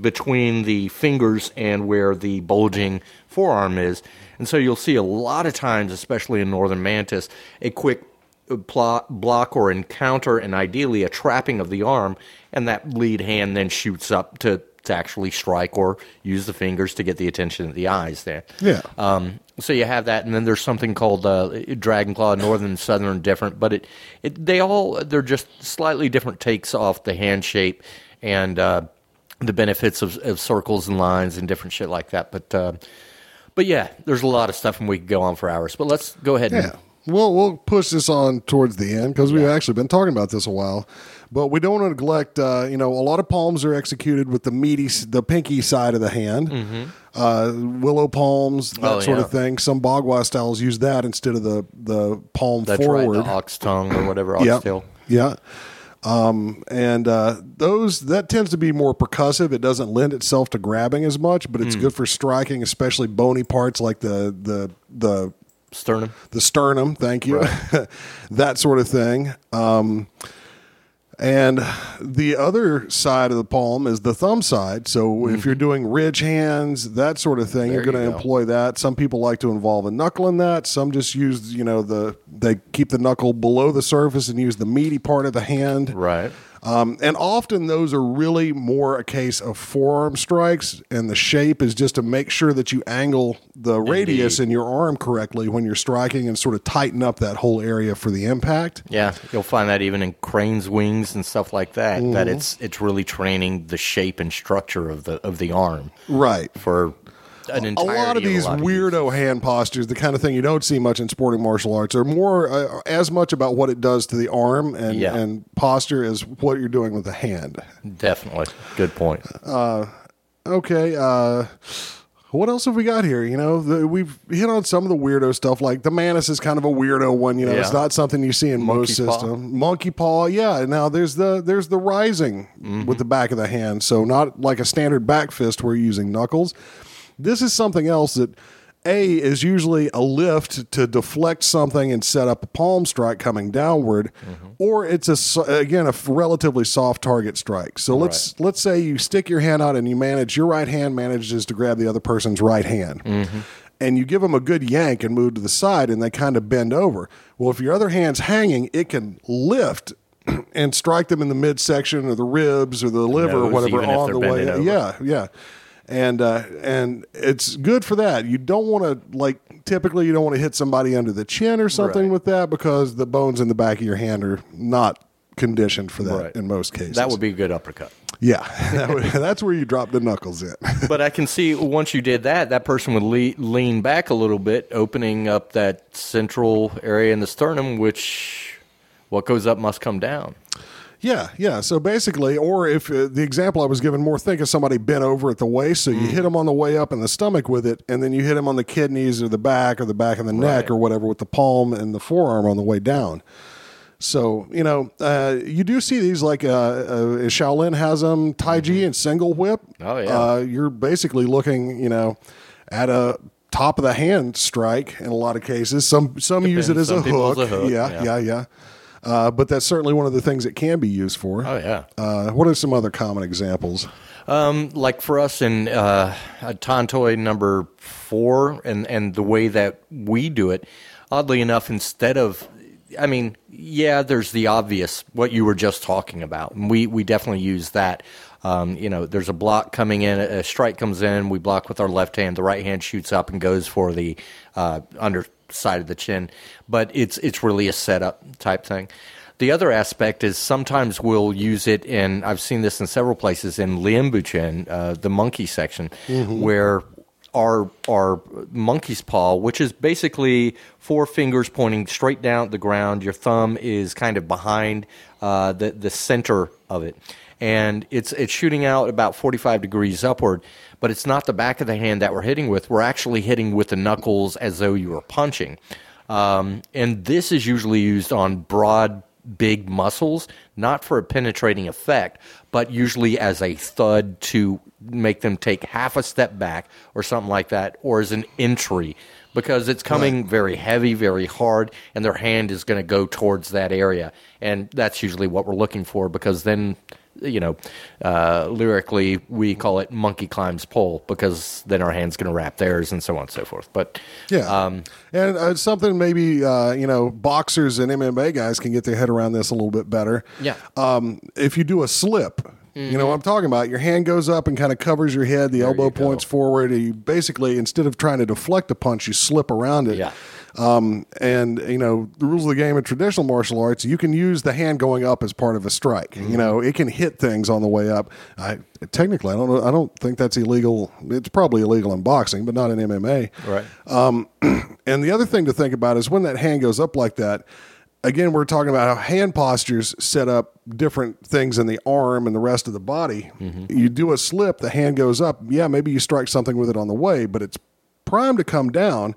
between the fingers and where the bulging forearm is. And so you'll see a lot of times, especially in northern mantis, a quick uh, pl- block or encounter, and ideally a trapping of the arm, and that lead hand then shoots up to, to actually strike or use the fingers to get the attention of the eyes there. Yeah. Um, so you have that, and then there's something called uh, Dragon Claw, Northern and Southern, different, but it, it they all they're just slightly different takes off the hand shape and uh, the benefits of, of circles and lines and different shit like that. But uh, but yeah, there's a lot of stuff, and we could go on for hours. But let's go ahead. and Yeah. Well, we'll push this on towards the end because we've actually been talking about this a while. But we don't want to neglect, uh, you know, a lot of palms are executed with the meaty, the pinky side of the hand. Uh, willow palms, that Mm-hmm. Oh, sort yeah. of thing. Some Bagua styles use that instead of the, the palm That's forward. right, the ox tongue or whatever, ox Yeah. tail. Yeah. Um, and uh, those that tends to be more percussive. It doesn't lend itself to grabbing as much, but it's good for striking, especially bony parts like the the the Sternum. the sternum. Thank you, that sort of thing. Um, and the other side of the palm is the thumb side. So if you're doing ridge hands, that sort of thing, you're Mm-hmm. Going to go. employ that. Some people like to involve a knuckle in that. Some just use, you know, the they keep the knuckle below the surface and use the meaty part of the hand. Right. Um, and often those are really more a case of forearm strikes, and the shape is just to make sure that you angle the radius in your arm correctly when you're striking and sort of tighten up that whole area for the impact. Yeah, you'll find that even in cranes' wings and stuff like that. Mm-hmm. That it's it's really training the shape and structure of the of the arm Right. for an A lot of these weirdo hand postures, the kind of thing you don't see much in sporting martial arts, are more uh, as much about what it does to the arm and, Yeah. and posture as what you're doing with the hand. Definitely, good point. Okay. Uh, what else have we got here? You know, the, we've hit on some of the weirdo stuff. Like the Manus is kind of a weirdo one. You know, it's not something you see in most Monkey paw. systems. Monkey paw, yeah. Now there's the there's the rising Mm-hmm. with the back of the hand. So not like a standard back fist where you're using knuckles. This is something else that a is usually a lift to deflect something and set up a palm strike coming downward, Mm-hmm. or it's a again a relatively soft target strike. So let's let's say you stick your hand out and you manage your right hand manages to grab the other person's right hand. Mm-hmm. And you give them a good yank and move to the side, and they kind of bend over. Well, if your other hand's hanging, it can lift and strike them in the midsection or the ribs or the liver or whatever on the way. over. Yeah, yeah, and uh, and it's good for that. You don't want to like typically you don't want to hit somebody under the chin or something Right. with that because the bones in the back of your hand are not conditioned for that Right. in most cases. That would be a good uppercut. yeah. That would, that's where you drop the knuckles in. But I can see once you did that, that person would le- lean back a little bit, opening up that central area in the sternum, which what goes up must come down. Yeah, yeah. So basically, or if uh, the example I was given more, think of somebody bent over at the waist. So you Mm. hit them on the way up in the stomach with it, and then you hit them on the kidneys or the back or the back of the neck Right. or whatever with the palm and the forearm on the way down. So you know, uh, you do see these like uh, uh, Shaolin has them, Tai Chi and single whip. Oh, yeah. Uh, you're basically looking, you know, at a top of the hand strike in a lot of cases. Some some use it Depends. as a hook. a hook, yeah. yeah, yeah. Uh, but that's certainly one of the things it can be used for. Oh, yeah. Uh, what are some other common examples? Um, like for us in uh, Tontoy number four, and and the way that we do it, oddly enough, instead of, I mean, yeah, there's the obvious what you were just talking about, and we we definitely use that. Um, you know, there's a block coming in, a strike comes in, we block with our left hand, the right hand shoots up and goes for the uh, underside of the chin, but it's it's really a setup type thing. The other aspect is sometimes we'll use it in, I've seen this in several places, in Lian Bu Chuan, uh, the monkey section, where our, our monkey's paw, which is basically four fingers pointing straight down at the ground, your thumb is kind of behind uh, the, the center of it. And it's, it's shooting out about 45 degrees upward, but it's not the back of the hand that we're hitting with. We're actually hitting with the knuckles as though you were punching. Um, and this is usually used on broad, big muscles, not for a penetrating effect, but usually as a thud to make them take half a step back or something like that, or as an entry because it's coming very heavy, very hard, and their hand is going to go towards that area. And that's usually what we're looking for because then. You know, uh, lyrically, we call it monkey climbs pole because then our hand's going to wrap theirs and so on and so forth. But Yeah, um, and uh, something maybe uh, you know boxers and MMA guys can get their head around this a little bit better. Yeah. um, if you do a slip, you know what I'm talking about. Your hand goes up and kind of covers your head. The elbow points forward. And you basically instead of trying to deflect a punch, you slip around it. Yeah. Um, and you know the rules of the game in traditional martial arts, you can use the hand going up as part of a strike. Mm-hmm. You know, it can hit things on the way up. I technically, I don't know. I don't think that's illegal. It's probably illegal in boxing, but not in MMA. right. Um, And the other thing to think about is when that hand goes up like that, again, we're talking about how hand postures set up different things in the arm and the rest of the body. You do a slip, the hand goes up. Yeah, maybe you strike something with it on the way, but it's primed to come down.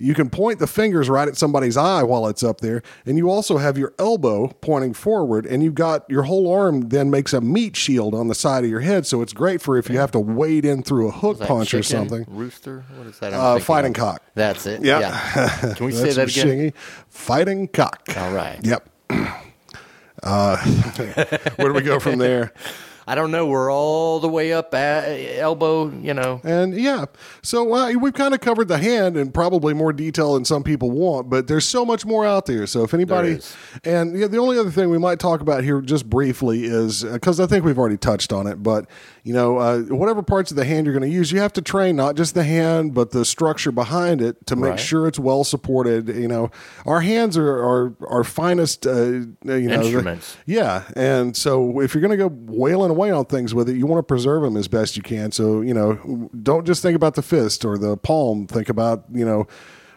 You can point the fingers right at somebody's eye while it's up there, and you also have your elbow pointing forward, and you've got your whole arm then makes a meat shield on the side of your head. So it's great for if you have to wade in through a hook punch or something. Rooster? What is that? Uh, fighting of? cock. That's it. Yeah. Yeah. Can we say that again? Shingy. Fighting cock. All right. Yep. Uh, where do we go from there? I don't know. We're all the way up at elbow, you know. And yeah, so uh, we've kind of covered the hand in probably more detail than some people want, but there's so much more out there. So if anybody, and yeah, the only other thing we might talk about here just briefly is because I think we've already touched on it, but you know, uh, whatever parts of the hand you're going to use, you have to train not just the hand, but the structure behind it to make Right. sure it's well supported. You know, our hands are our our finest, uh, you know, the- Instruments. yeah, and so if you're going to go wailing away on things with it, you want to preserve them as best you can. So you know, don't just think about the fist or the palm. Think about you know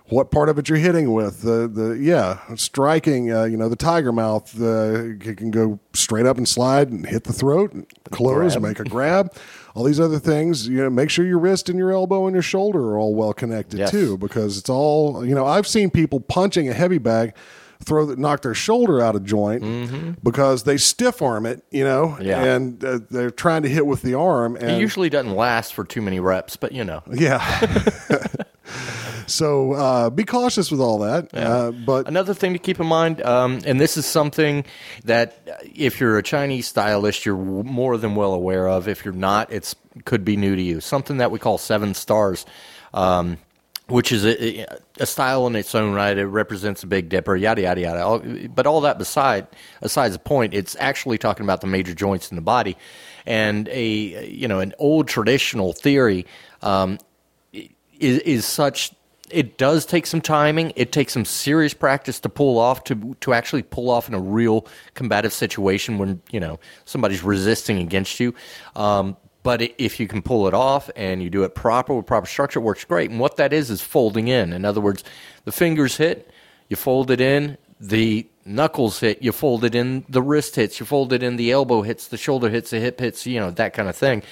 what part of it you're hitting with. The the yeah, striking. Uh, you know, the tiger mouth uh, it can go straight up and slide and hit the throat, and close, grab. make a grab. All these other things, you know, make sure your wrist and your elbow and your shoulder are all well connected Yes. too, because it's all you know. I've seen people punching a heavy bag, throw the, knock their shoulder out of joint because they stiff arm it, you know, Mm-hmm. Yeah. and uh, they're trying to hit with the arm. And It usually doesn't last for too many reps, but you know. yeah. so uh, be cautious with all that. Uh, but Another thing to keep in mind, um, and this is something that if you're a Chinese stylist, you're more than well aware of. If you're not, it's could be new to you. Something that we call seven stars, um, which is a, a style in its own right. It represents a Big Dipper, yada yada yada. All, but all that beside, aside the point, it's actually talking about the major joints in the body, and a you know an old traditional theory. Um, is, is such it does take some timing it takes some serious practice to pull off to to actually pull off in a real combative situation when you know somebody's resisting against you um, but if you can pull it off and you do it proper with proper structure it works great. And what that is is folding in. In other words the fingers hit you fold it in. The knuckles hit you fold it in. The wrist hits you fold it in. The elbow hits the shoulder hits the hip hits you know that kind of thing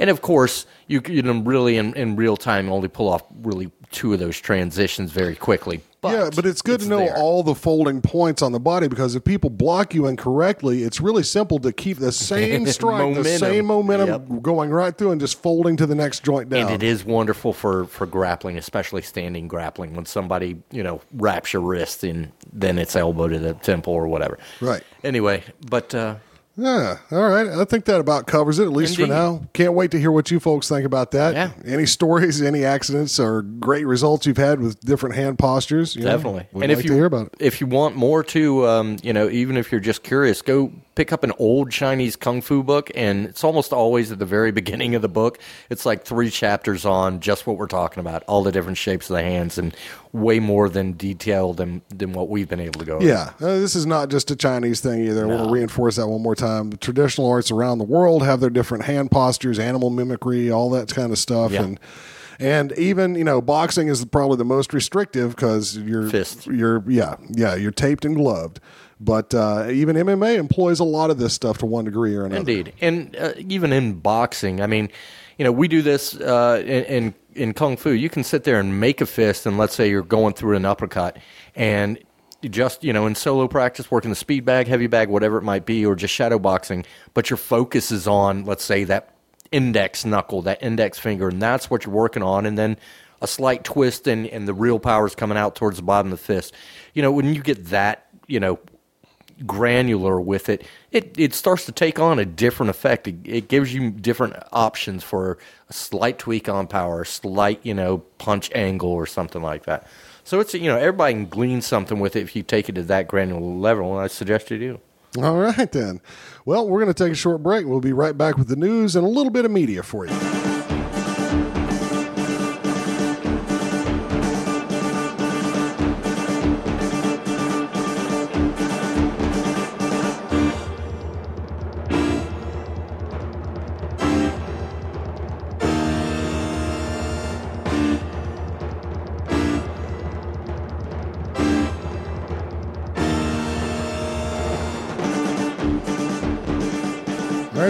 And of course, you can really in, in real time only pull off really two of those transitions very quickly. But yeah, but it's good to know there. all the folding points on the body because if people block you incorrectly, it's really simple to keep the same strike, the same momentum Yep. going right through and just folding to the next joint down. And it is wonderful for, for grappling, especially standing grappling. When somebody, you know, wraps your wrist and then it's elbow to the temple or whatever. Right. Anyway, but uh, Yeah, all right. I think that about covers it, at least Indeed. for now. Can't wait to hear what you folks think about that. Yeah. Any stories, any accidents, or great results you've had with different hand postures? you know, definitely. We'd and like if you to hear about it. if you want more to, um, you know, even if you're just curious, go pick up an old Chinese kung fu book, and it's almost always at the very beginning of the book. It's like three chapters on just what we're talking about, all the different shapes of the hands, and way more than detailed than than what we've been able to go. over. Yeah, uh, this is not just a Chinese thing either. I want to reinforce that one more time. The traditional arts around the world have their different hand postures, animal mimicry, all that kind of stuff, Yeah. and and even you know boxing is probably the most restrictive because you're Fist. you're yeah yeah you're taped and gloved. But uh, even MMA employs a lot of this stuff to one degree or another. Indeed, and uh, even in boxing, I mean, you know, we do this uh, in, in in kung fu. You can sit there and make a fist, and let's say you're going through an uppercut, and just you know in solo practice, working the speed bag, heavy bag, whatever it might be, or just shadow boxing, but your focus is on, let's say that index knuckle, that index finger, and that's what you're working on, and then a slight twist, and and the real power is coming out towards the bottom of the fist. You know, when you get that, you know, granular with it, it, it starts to take on a different effect. It, it gives you different options for a slight tweak on power, a slight, you know, punch angle or something like that. So it's, you know, everybody can glean something with it if you take it to that granular level, and I suggest you do. All right, then. Well, we're going to take a short break. We'll be right back with the news and a little bit of media for you.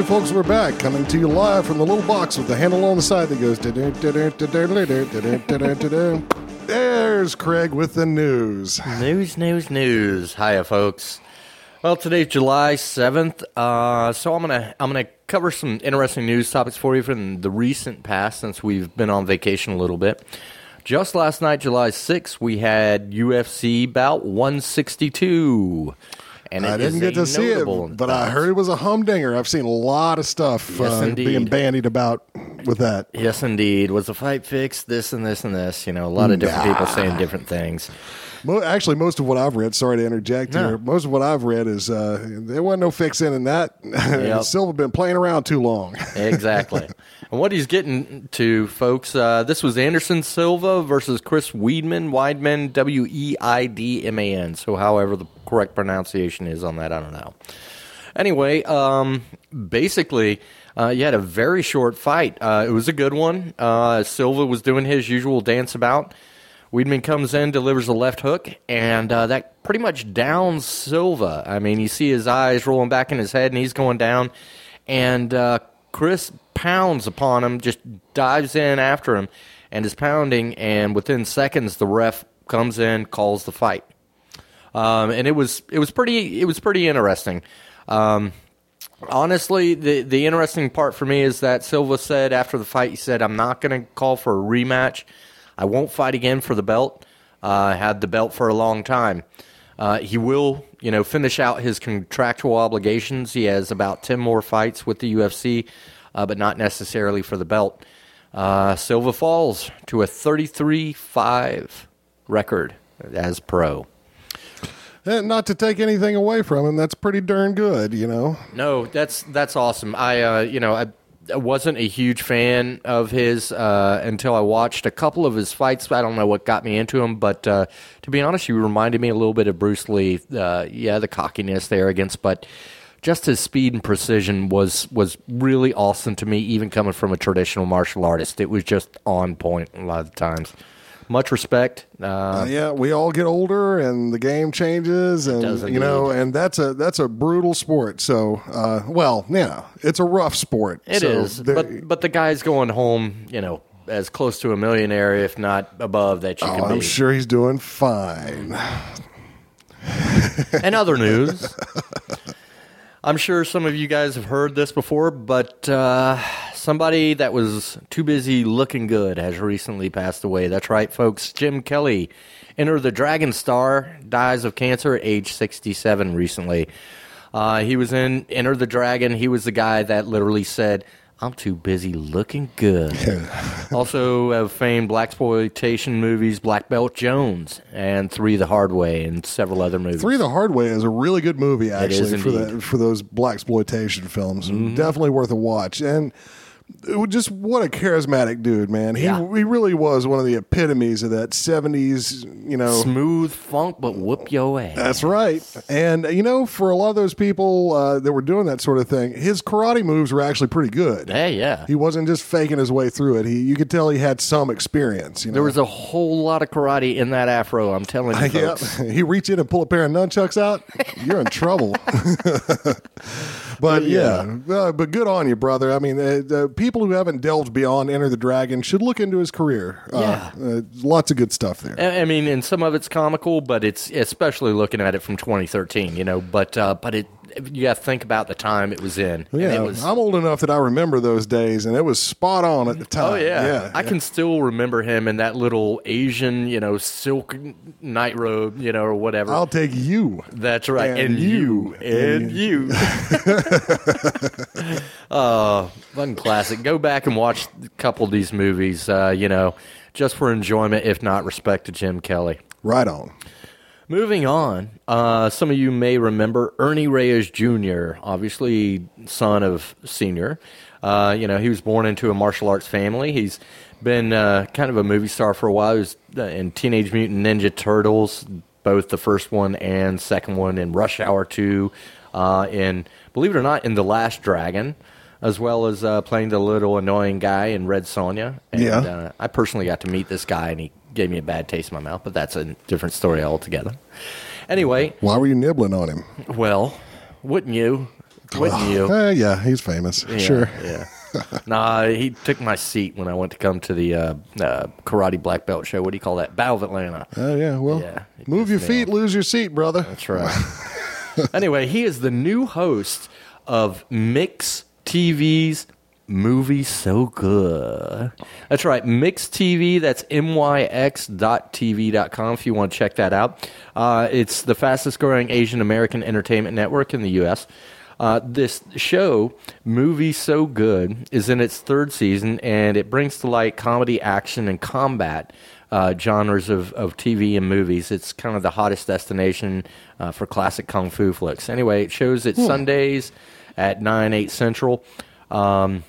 Right, folks, we're back, coming to you live from the little box with the handle on the side that goes. There's Craig with the news. News, news, news. Hiya, folks. Well, today's July seventh, uh, so I'm gonna I'm gonna cover some interesting news topics for you from the recent past since we've been on vacation a little bit. Just last night, July sixth, we had UFC bout 162, and I didn't get to see it, but I heard it was a humdinger. I've seen a lot of stuff Yes, uh, being bandied about with that. Yes, indeed. Was the fight fixed? This and this and this. You know, a lot of different people saying different things. Mo- Actually, most of what I've read, sorry to interject No. here, most of what I've read is uh, there wasn't no fixing in that. Yep. Silva been playing around too long. exactly. and what he's getting to, folks, uh, this was Anderson Silva versus Chris Weidman, Weidman, W E I D M A N. So, however the correct pronunciation is on that, I don't know. Anyway, um, basically, uh, you had a very short fight. Uh, it was a good one. Uh, Silva was doing his usual dance about. Weidman comes in, delivers a left hook, and uh, that pretty much downs Silva. I mean, you see his eyes rolling back in his head, and he's going down. And uh, Chris pounds upon him, just dives in after him, and is pounding. And within seconds, the ref comes in, calls the fight um, and it was it was pretty it was pretty interesting. Um, honestly, the the interesting part for me is that Silva said after the fight, he said, "I'm not going to call for a rematch. I won't fight again for the belt. Uh, I had the belt for a long time. Uh, he will, you know, finish out his contractual obligations. He has about ten more fights with the UFC, uh, but not necessarily for the belt." Uh, Silva falls to a 33-5 record as pro. Eh, Not to take anything away from him, that's pretty darn good, you know. No, that's that's awesome. I uh, you know I, I wasn't a huge fan of his uh, until I watched a couple of his fights. I don't know what got me into him, but uh, to be honest, you reminded me a little bit of Bruce Lee. Uh, yeah, the cockiness, the arrogance, but just his speed and precision was was really awesome to me. Even coming from a traditional martial artist, it was just on point a lot of times. Much respect. Uh, Uh, yeah, we all get older, and the game changes, and you know, and that's a that's a brutal sport. So, uh, well, yeah, it's a rough sport. It so is, but but the guy's going home, you know, as close to a millionaire, if not above, that you oh, can I'm be. sure he's doing fine. And other news, I'm sure some of you guys have heard this before, but uh, somebody that was too busy looking good has recently passed away. That's right, folks. Jim Kelly, Enter the Dragon Star, dies of cancer at age 67 recently. Uh, he was in Enter the Dragon. He was the guy that literally said, I'm too busy looking good. also of famed black exploitation movies Black Belt Jones and Three the Hard Way and several other movies. Three the Hard Way is a really good movie, actually, for that for those black exploitation films. Definitely worth a watch. And just what a charismatic dude, man. He Yeah. he really was one of the epitomes of that '70s, you know. Smooth funk, but whoop your ass. That's right. And, you know, for a lot of those people uh, that were doing that sort of thing, his karate moves were actually pretty good. Hey, yeah. He wasn't just faking his way through it. He, you could tell he had some experience. You know? There was a whole lot of karate in that afro. I'm telling you, yeah, folks. he reach in and pull a pair of nunchucks out. You're in trouble. but yeah, uh, but good on you, brother. I mean, uh, the people who haven't delved beyond Enter the Dragon should look into his career. Uh, uh, lots of good stuff there. I I mean, and some of it's comical, but it's especially looking at it from 2013. You know, but uh, but it you got to think about the time it was in. And Yeah, it was, I'm old enough that I remember those days, and it was spot on at the time. Oh yeah. yeah. I can still remember him in that little Asian, you know, silk night robe, you know, or whatever. I'll take you. That's right, And and, you. you, and you. uh, fun classic. Go back and watch a couple of these movies. Uh, you know, just for enjoyment, if not respect to Jim Kelly. Right on. Moving on, uh, some of you may remember Ernie Reyes Jr., obviously son of Senior. Uh, you know, he was born into a martial arts family. He's been uh, kind of a movie star for a while. He was uh, in Teenage Mutant Ninja Turtles, both the first one and second one, in Rush Hour 2, uh, in, believe it or not, in The Last Dragon, as well as uh, playing the little annoying guy in Red Sonja. And, Yeah. uh, I personally got to meet this guy, and he gave me a bad taste in my mouth, but that's a different story altogether. Anyway, Why were you nibbling on him? well, wouldn't you? Wouldn't you? Eh, yeah, he's famous. Yeah, Sure. Yeah. nah, he took my seat when I went to come to the uh, uh, karate black belt show. What do you call that? Battle of Atlanta. Oh yeah. Well, Yeah, move your feet, lose your seat, brother. That's right. anyway, he is the new host of MYX TV's Movie So Good. That's right, MYX TV. That's myx.tv.com if you want to check that out. Uh, it's the fastest growing Asian American entertainment network in the U.S. Uh, this show, Movie So Good, is in its third season, and it brings to light comedy, action, and combat uh, genres of, of TV and movies. It's kind of the hottest destination uh, for classic kung fu flicks. Anyway, it shows it Sundays at 9, 8 Central. Um,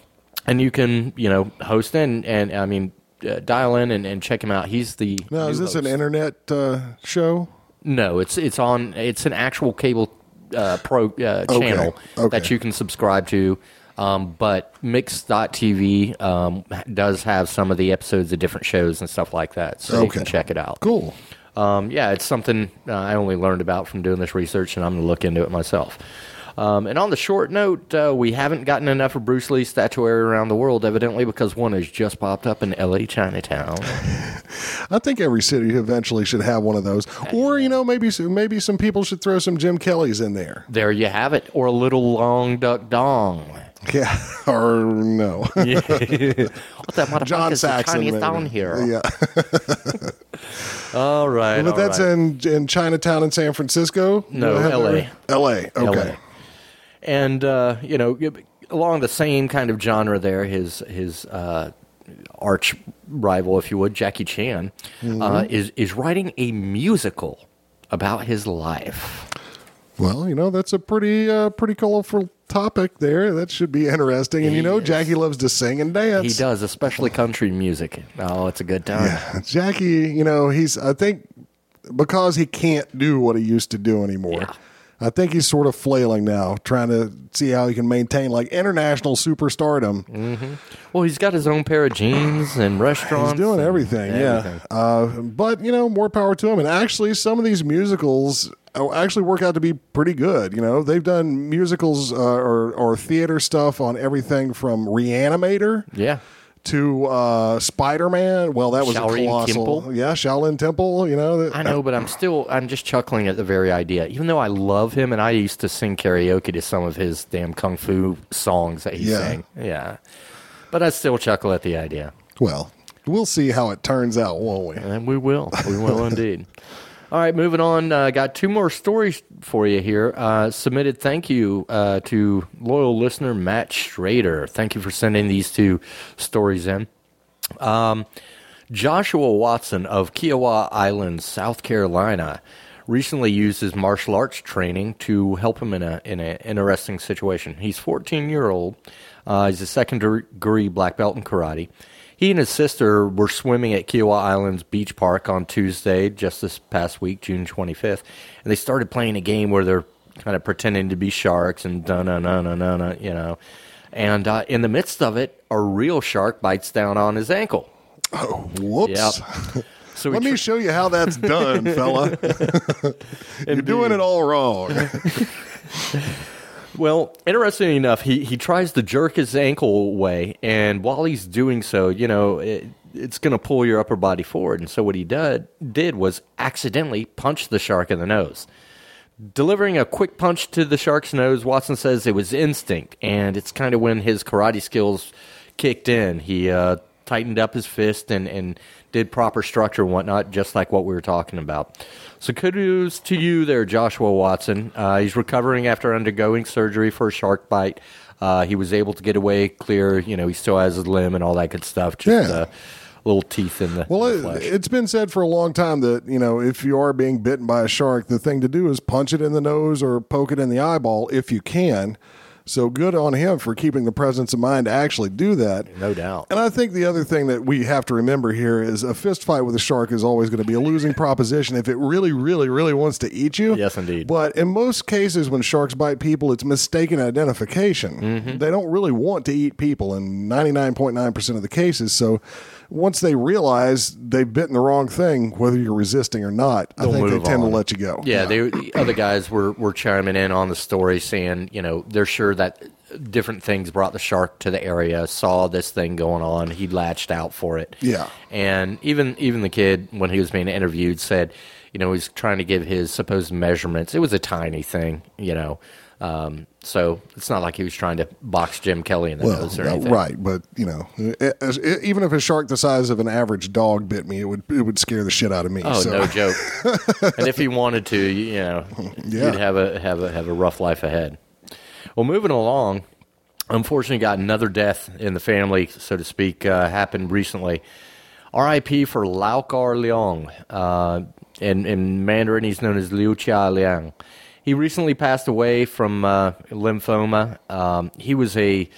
and you can, you know, host in and, I mean, uh, dial in and, and check him out. He's the. Now, is this an internet uh, show? No, it's it's on. It's an actual cable uh, pro uh, channel okay. that you can subscribe to. Um, but Myx.tv um, does have some of the episodes of different shows and stuff like that, so you can check it out. Cool. Um, yeah, it's something uh, I only learned about from doing this research, and I'm going to look into it myself. Um, and on the short note, uh, we haven't gotten enough of Bruce Lee's statuary around the world, evidently because one has just popped up in L.A. Chinatown. I think every city eventually should have one of those, or you know, maybe maybe some people should throw some Jim Kellys in there. there you have it, or a little Long Duk Dong. Yeah, or no, what the motherfucker John is the Saxon Chinese down here? Yeah, All right. but all that's right. in in Chinatown in San Francisco. No, Do I have LA. L.A. Okay. LA. And uh, you know, along the same kind of genre, there, his his uh, arch rival, if you would, Jackie Chan, Mm-hmm. uh, is is writing a musical about his life. Well, you know that's a pretty uh, pretty colorful topic there. That should be interesting. And you know, Yes. Jackie loves to sing and dance. He does, especially country music. Oh, it's a good time. Jackie, you know, he's I think because he can't do what he used to do anymore. Yeah. I think he's sort of flailing now, trying to see how he can maintain like international superstardom. Well, he's got his own pair of jeans and restaurants. He's doing everything, everything. yeah. Uh, but you know, more power to him. And actually, some of these musicals uh, actually work out to be pretty good. You know, they've done musicals uh, or or theater stuff on everything from Reanimator Yeah. To uh, Spider Man. Well, that was Shaolin a colossal, Temple. yeah, Shaolin Temple. You know, that- I know, but I'm still I'm just chuckling at the very idea. Even though I love him, and I used to sing karaoke to some of his damn kung fu songs that he Yeah. sang. Yeah, but I still chuckle at the idea, Well, we'll see how it turns out, won't we? and we will, we will indeed. All right, moving on. Uh, got two more stories for you here. Uh, submitted thank you uh, to loyal listener Matt Schrader. Thank you for sending these two stories in. Um, Joshua Watson of Kiawah Island, South Carolina, recently used his martial arts training to help him in a in an interesting situation. He's 14 year old. Uh, he's a second degree black belt in karate. He and his sister were swimming at Kiawah Island's beach park on Tuesday, just this past week, June 25th, and they started playing a game where they're kind of pretending to be sharks and da na na na na na, you know. And uh, in the midst of it, a real shark bites down on his ankle. Whoops. Yep. So Let me show you how that's done, fella. You're doing it all wrong. Well, interesting enough, he, he tries to jerk his ankle away, and while he's doing so, you know, it, it's going to pull your upper body forward. And so what he did, did was accidentally punch the shark in the nose. Delivering a quick punch to the shark's nose, Watson says it was instinct, and it's kind of when his karate skills kicked in. He uh, tightened up his fist and, and did proper structure and whatnot, just like what we were talking about. So kudos to you there, Joshua Watson. Uh, he's recovering after undergoing surgery for a shark bite. Uh, he was able to get away clear. You know, he still has his limb and all that good stuff. Just Yeah. uh, little teeth in the, Well, in the it, it's been said for a long time that, you know, if you are being bitten by a shark, the thing to do is punch it in the nose or poke it in the eyeball if you can. So good on him for keeping the presence of mind to actually do that. no doubt. And I think the other thing that we have to remember here is a fist fight with a shark is always going to be a losing proposition if it really, really, really wants to eat you. Yes, indeed. But in most cases, when sharks bite people, it's mistaken identification. Mm-hmm. They don't really want to eat people in 99.9% of the cases. So once they realize they've bitten the wrong thing, whether you're resisting or not, I They'll think they move tend on. to let you go. Yeah, they, the other guys were, were chiming in on the story saying, you know, they're sure that different things brought the shark to the area, saw this thing going on, he latched out for it. Yeah. And even even the kid when he was being interviewed said, you know, he's trying to give his supposed measurements. It was a tiny thing, you know. Um, so it's not like he was trying to box Jim Kelly in the Well, nose or anything. right, but you know, it- it- even if a shark the size of an average dog bit me, it would it would scare the shit out of me. Oh, so. no joke. and if he wanted to, you know, Yeah. you'd have a have a have a rough life ahead. Well, moving along, unfortunately, got another death in the family, so to speak, uh, happened recently. R.I.P. for Lau Kar Leung. Uh, in, in Mandarin, he's known as Liu Chia Liang. He recently passed away from uh, lymphoma. Um, he was a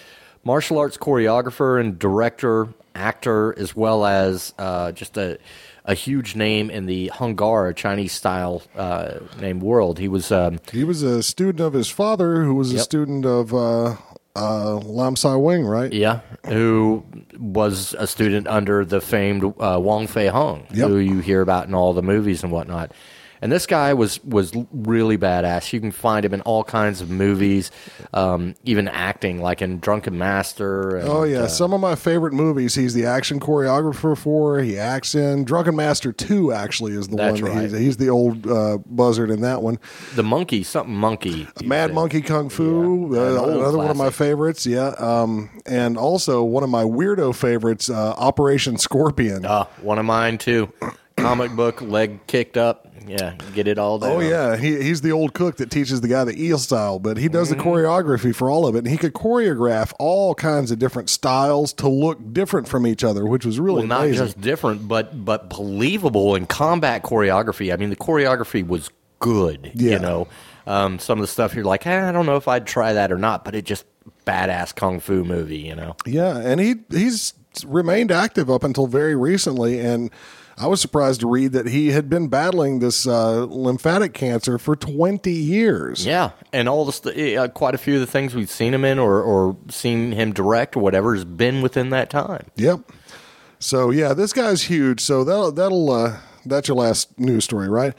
martial arts choreographer and director, actor, as well as uh, just a, a huge name in the Hung Gar, Chinese style uh, name world. He was um, He was a student of his father, who was a student of uh, uh, Lam Sai Wing, right? Yeah, who was a student under the famed uh, Wong Fei Hung, Yep. who you hear about in all the movies and whatnot. And this guy was was really badass. You can find him in all kinds of movies, um, even acting, like in Drunken Master. And, Oh yeah, uh, some of my favorite movies. He's the action choreographer for. He acts in Drunken Master Two. Actually, is the That's one. right. He's, he's the old uh, buzzard in that one. the monkey, something monkey. Mad. Monkey Kung Fu, Yeah, uh, another one of my favorites. Yeah, um, and also one of my weirdo favorites, uh, Operation Scorpion. Uh, one of mine too. Comic book, leg kicked up. Yeah, get it all down. Oh yeah, he, he's the old cook that teaches the guy the eel style, but he does Mm-hmm. the choreography for all of it, and he could choreograph all kinds of different styles to look different from each other, which was really well, not amazing. just different, but but believable in combat choreography. I mean, the choreography was good. Yeah. You know, um, some of the stuff you're like, eh, I don't know if I'd try that or not, but it just badass kung fu movie. You know, Yeah, and he he's remained active up until very recently, and I was surprised to read that he had been battling this uh, lymphatic cancer for 20 years. Yeah, and all the st- uh, quite a few of the things we've seen him in or, or seen him direct or whatever has been within that time. Yep. So yeah, this guy's huge. So that'll that'll uh, that's your last news story, right?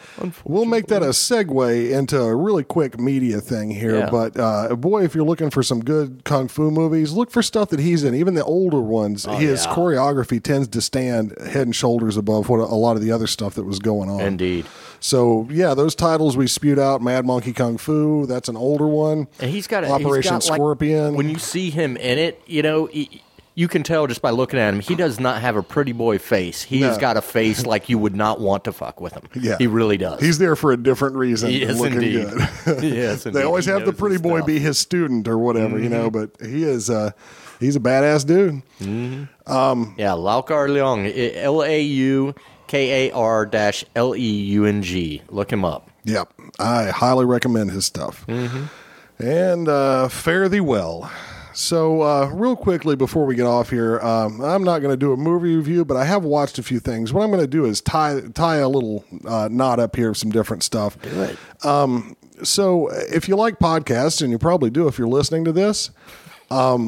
We'll make that a segue into a really quick media thing here. Yeah. But uh, boy, if you're looking for some good kung fu movies, look for stuff that he's in. Even the older ones, his Oh, yeah. choreography tends to stand head and shoulders above what a lot of the other stuff that was going on. Indeed. So yeah, those titles we spewed out: Mad Monkey Kung Fu. That's an older one. And he's got a, Operation he's got, like, Scorpion. when you see him in it, you know, he, you can tell just by looking at him. He does not have a pretty boy face. He has No. got a face like you would not want to fuck with him. Yeah, he really does. He's there for a different reason. than Yes, looking indeed. good. Yes, they indeed. always He have the knows pretty his boy stuff. be his student or whatever, you know. But he is, uh, he's a badass dude. yeah, Laukar Leung, L A U K A R dash L E U N G. Look him up. Yep, I highly recommend his stuff. And uh, fare thee well. So, uh, real quickly before we get off here, um, I'm not going to do a movie review, but I have watched a few things. What I'm going to do is tie tie a little uh, knot up here of some different stuff. Do it. So, if you like podcasts, and you probably do if you're listening to this,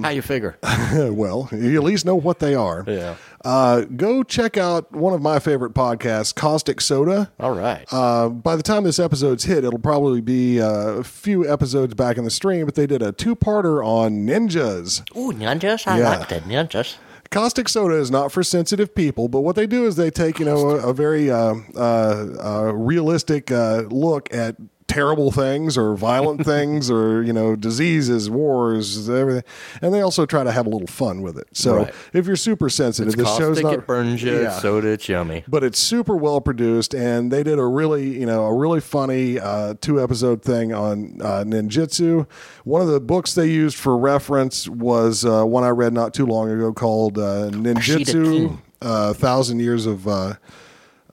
How you figure? well, you at least know what they are. Yeah. Uh, go check out one of my favorite podcasts, Caustic Soda. All right. Uh, by the time this episode's hit, it'll probably be uh, a few episodes back in the stream, but they did a two-parter on ninjas. Ooh, ninjas. I yeah. like the ninjas. Caustic soda is not for sensitive people, but what they do is they take you know a, a very uh, uh, uh, realistic uh, look at terrible things or violent things or you know diseases, wars, everything, and they also try to have a little fun with it. So Right. if you're super sensitive, It's this show's not it burns you. Yeah. Soda. It's yummy. but it's super well produced and they did a really you know a really funny uh, two episode thing on uh, ninjutsu one of the books they used for reference was uh, one i read not too long ago called uh, ninjutsu uh, thousand years of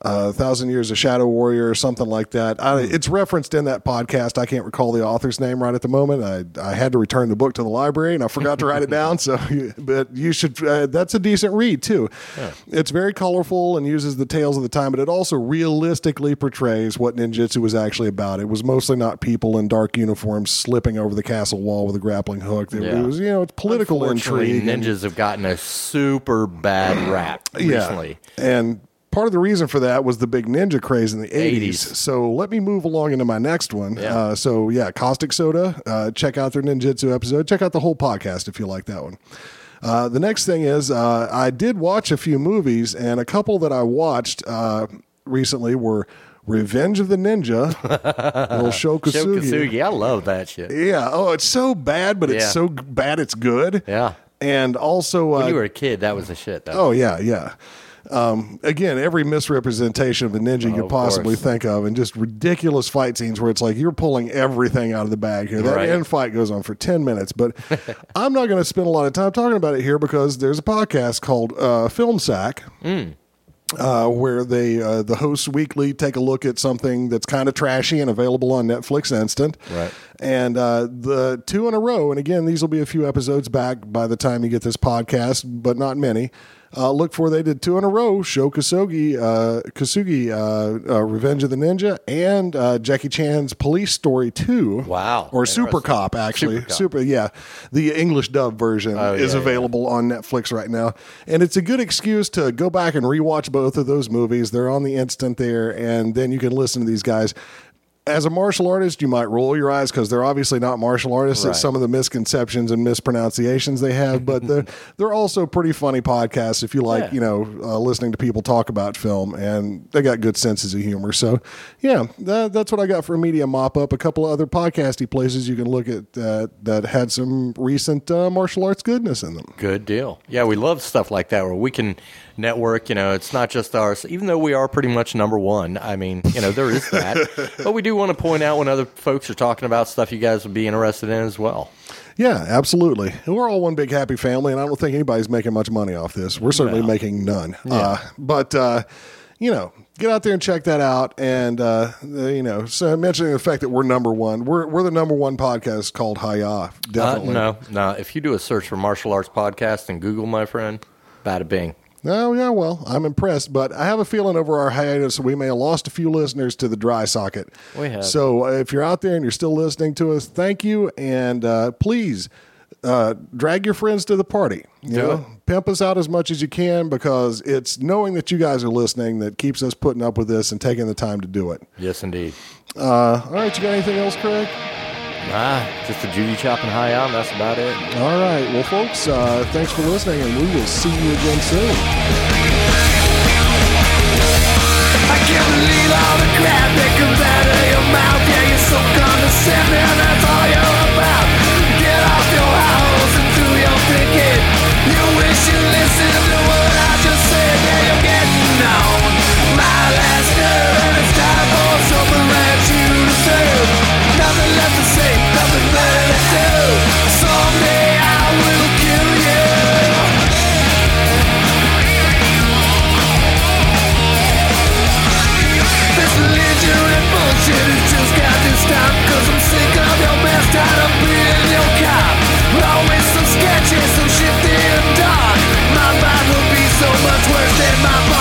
uh, uh, Thousand Years of Shadow Warrior or something like that. I, it's referenced in that podcast. I can't recall the author's name right at the moment. I, I had to return the book to the library and I forgot to write it down. So, but you should. Uh, that's a decent read too. It's very colorful and uses the tales of the time, but it also realistically portrays what ninjutsu was actually about. It was mostly not people in dark uniforms slipping over the castle wall with a grappling hook. It, Yeah. was you know it's political intrigue. and- Ninjas have gotten a super bad rap recently. And part of the reason for that was the big ninja craze in the 80s. 80s. So let me move along into my next one. Yeah. Uh, so, yeah, Caustic Soda. Uh, check out their ninjutsu episode. Check out the whole podcast if you like that one. Uh, the next thing is, uh, I did watch a few movies, and a couple that I watched uh, recently were Revenge of the Ninja, little Sho Kosugi. Shokasugi. I love that shit. Yeah. Oh, it's so bad, but it's so bad it's good. Yeah. And also, uh, When you were a kid, that was the shit, though. Oh yeah, yeah. Um, again, every misrepresentation of a ninja you Oh, could possibly course. think of, and just ridiculous fight scenes where it's like you're pulling everything out of the bag here. That Right. end fight goes on for ten minutes, but I'm not going to spend a lot of time talking about it here because there's a podcast called uh, Film Sack. Uh, where they uh, the hosts weekly take a look at something that's kind of trashy and available on Netflix Instant. Right. And uh, the two in a row, and again, these will be a few episodes back by the time you get this podcast, but not many. Uh, look for they did two in a row: Sho Kosugi, uh, Kosugi, uh, uh, Revenge of the Ninja, and uh, Jackie Chan's Police Story Two. Wow. Or Super Cop, actually. Super Cop. Super, yeah. The English dub version Oh, is yeah, available on Netflix right now, and it's a good excuse to go back and rewatch both of those movies. They're on the instant there, and then you can listen to these guys. As a martial artist, you might roll your eyes because they're obviously not martial artists. Right. It's some of the misconceptions and mispronunciations they have, but they're, they're also pretty funny podcasts if you like, Yeah. you know, uh, listening to people talk about film, and they got good senses of humor. So, yeah, that, that's what I got for a media mop up. A couple of other podcasty places you can look at that that had some recent uh, martial arts goodness in them. Good deal. Yeah, we love stuff like that where we can network. You know, it's not just ours, even though we are pretty much number one. I mean, you know, there is that. but we do want to point out when other folks are talking about stuff you guys would be interested in as well. Yeah, absolutely. We're all one big happy family, and I don't think anybody's making much money off this. We're certainly No. making none. Uh, but uh, you know, get out there and check that out. And uh, you know, so mentioning the fact that we're number one, we're we're the number one podcast called Hiya. Uh, Definitely. no, no. If you do a search for martial arts podcast in Google, my friend, bada bing. Oh, yeah, well, I'm impressed, but I have a feeling over our hiatus we may have lost a few listeners to the dry socket. We have. So uh, if you're out there and you're still listening to us, thank you. And uh, please uh, drag your friends to the party. You Do know, it. pimp us out as much as you can because it's knowing that you guys are listening that keeps us putting up with this and taking the time to do it. Yes, indeed. Uh, all right, you got anything else, Craig? Ah, just a Judy chopping high on. That's about it. All right. Well, folks, uh, thanks for listening, and we will see you again soon. I can't believe all the crap that comes out of your mouth. Yeah, you're so condescending. That's all you're about. Get off your house and do your thinking. You wish you listened Cause I'm sick of your best out of being your cop. Always so sketchy, so shifty and dark. My life would be so much worse than my